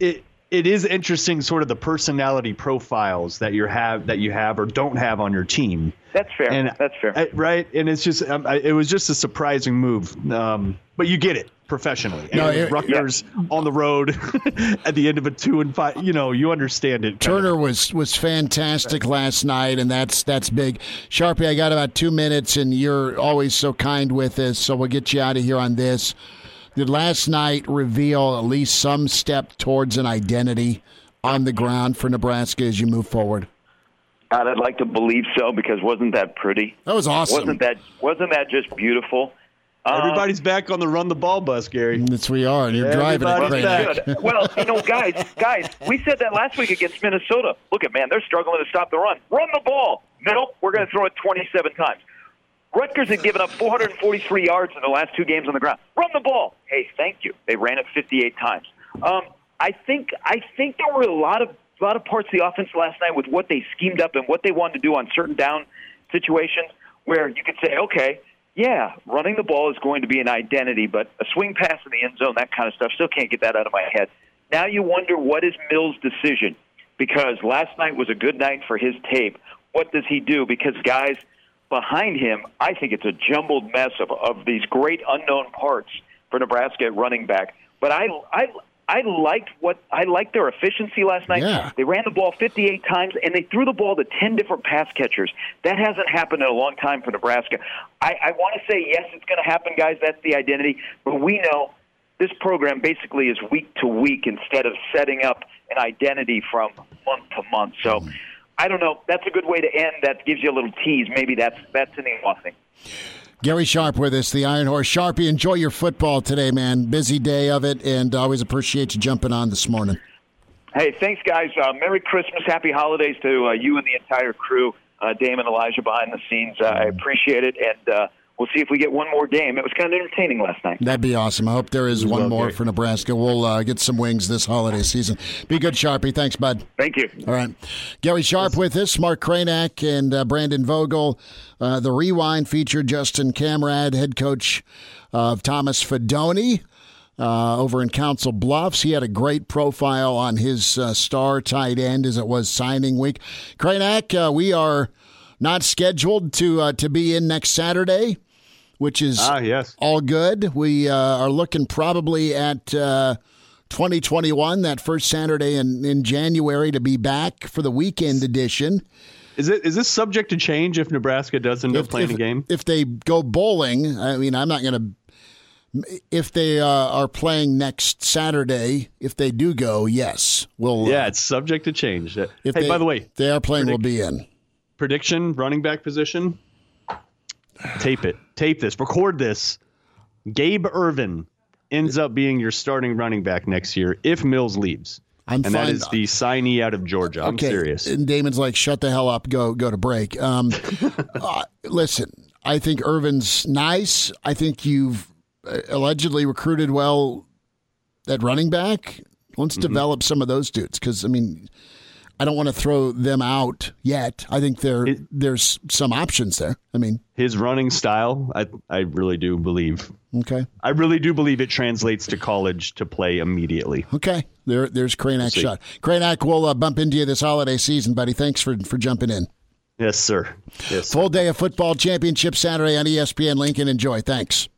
It it is interesting, sort of the personality profiles that you have that you have or don't have on your team. That's fair. And That's fair. I- right? And it's just um, I, it was just a surprising move, um, but you get it professionally. No, and it- Rutgers on the road at the end of a two and five. You know, you understand it. Turner was was fantastic last night, and that's that's big. Sharpie, I got about two minutes, and you're always so kind with us, so we'll get you out of here on this. Did last night reveal at least some step towards an identity on the ground for Nebraska as you move forward? God, I'd like to believe so because wasn't that pretty? That was awesome. Wasn't that wasn't that just beautiful? Um, Everybody's back on the run the ball bus, Gary. Yes, we are, and you're driving it, Everybody's Crane. back. Good. Well, you know, guys, guys, we said that last week against Minnesota. Look at man, they're struggling to stop the run. Run the ball. No, we're going to throw it 27 times. Rutgers had given up 443 yards in the last two games on the ground. Run the ball. Hey, thank you. They ran it 58 times. Um, I think I think there were a lot of a lot of parts of the offense last night with what they schemed up and what they wanted to do on certain down situations where you could say, okay, yeah, running the ball is going to be an identity, but a swing pass in the end zone, that kind of stuff, still can't get that out of my head. Now you wonder what is Mills' decision because last night was a good night for his tape. What does he do? Because guys behind him, I think it's a jumbled mess of, of these great unknown parts for Nebraska at running back. But I, I, I liked what I liked their efficiency last night. Yeah. They ran the ball 58 times and they threw the ball to 10 different pass catchers. That hasn't happened in a long time for Nebraska. I, I want to say yes, it's going to happen, guys. That's the identity. But we know this program basically is week to week instead of setting up an identity from month to month. So. Mm-hmm. I don't know. That's a good way to end. That gives you a little tease. Maybe that's that's an offing. Gary Sharp with us, the Iron Horse. Sharpie, enjoy your football today, man. Busy day of it, and always appreciate you jumping on this morning. Hey, thanks, guys. Uh, Merry Christmas, Happy Holidays to uh, you and the entire crew. Uh, Damon, Elijah behind the scenes. Uh, I appreciate it, and uh, we'll see if we get one more game. It was kind of entertaining last night. That'd be awesome. I hope there is one more for Nebraska. We'll uh, get some wings this holiday season. Be good, Sharpie. Thanks, bud. Thank you. All right. Gary Sharp with us, Mark Kranak and uh, Brandon Vogel. Uh, the Rewind featured Justin Kamrad, head coach of Thomas Fidone uh, over in Council Bluffs. He had a great profile on his uh, star tight end as it was signing week. Kranak, uh, we are not scheduled to uh, to be in next Saturday, which is Ah, yes. all good. We uh, are looking probably at uh, 2021, that first Saturday in, in January, to be back for the weekend edition. Is it is this subject to change if Nebraska does end up playing if, a game? if they go bowling, I mean, I'm not going to. If they uh, are playing next Saturday, if they do go, yes, we'll. uh, Yeah, it's subject to change. Uh, if hey, they, by the way, they are playing, we'll be in. Prediction running back position. Tape it. Tape this. Record this. Gabe Ervin ends up being your starting running back next year if Mills leaves. I'm and that fine. is the signee out of Georgia. I'm okay. serious. And Damon's like, shut the hell up, go go to break. Um, uh, listen, I think Ervin's nice. I think you've uh, allegedly recruited well at running back. Let's develop some of those dudes because I mean, I don't want to throw them out yet. I think there there's some options there. I mean, His running style, I I really do believe. okay, I really do believe it translates to college to play immediately. okay. There there's see. shot. Kranak, we'll uh, bump into you this holiday season, buddy. Thanks for for jumping in. Yes, sir. Yes. Full day of football championship Saturday on ESPN Lincoln. Enjoy. Thanks.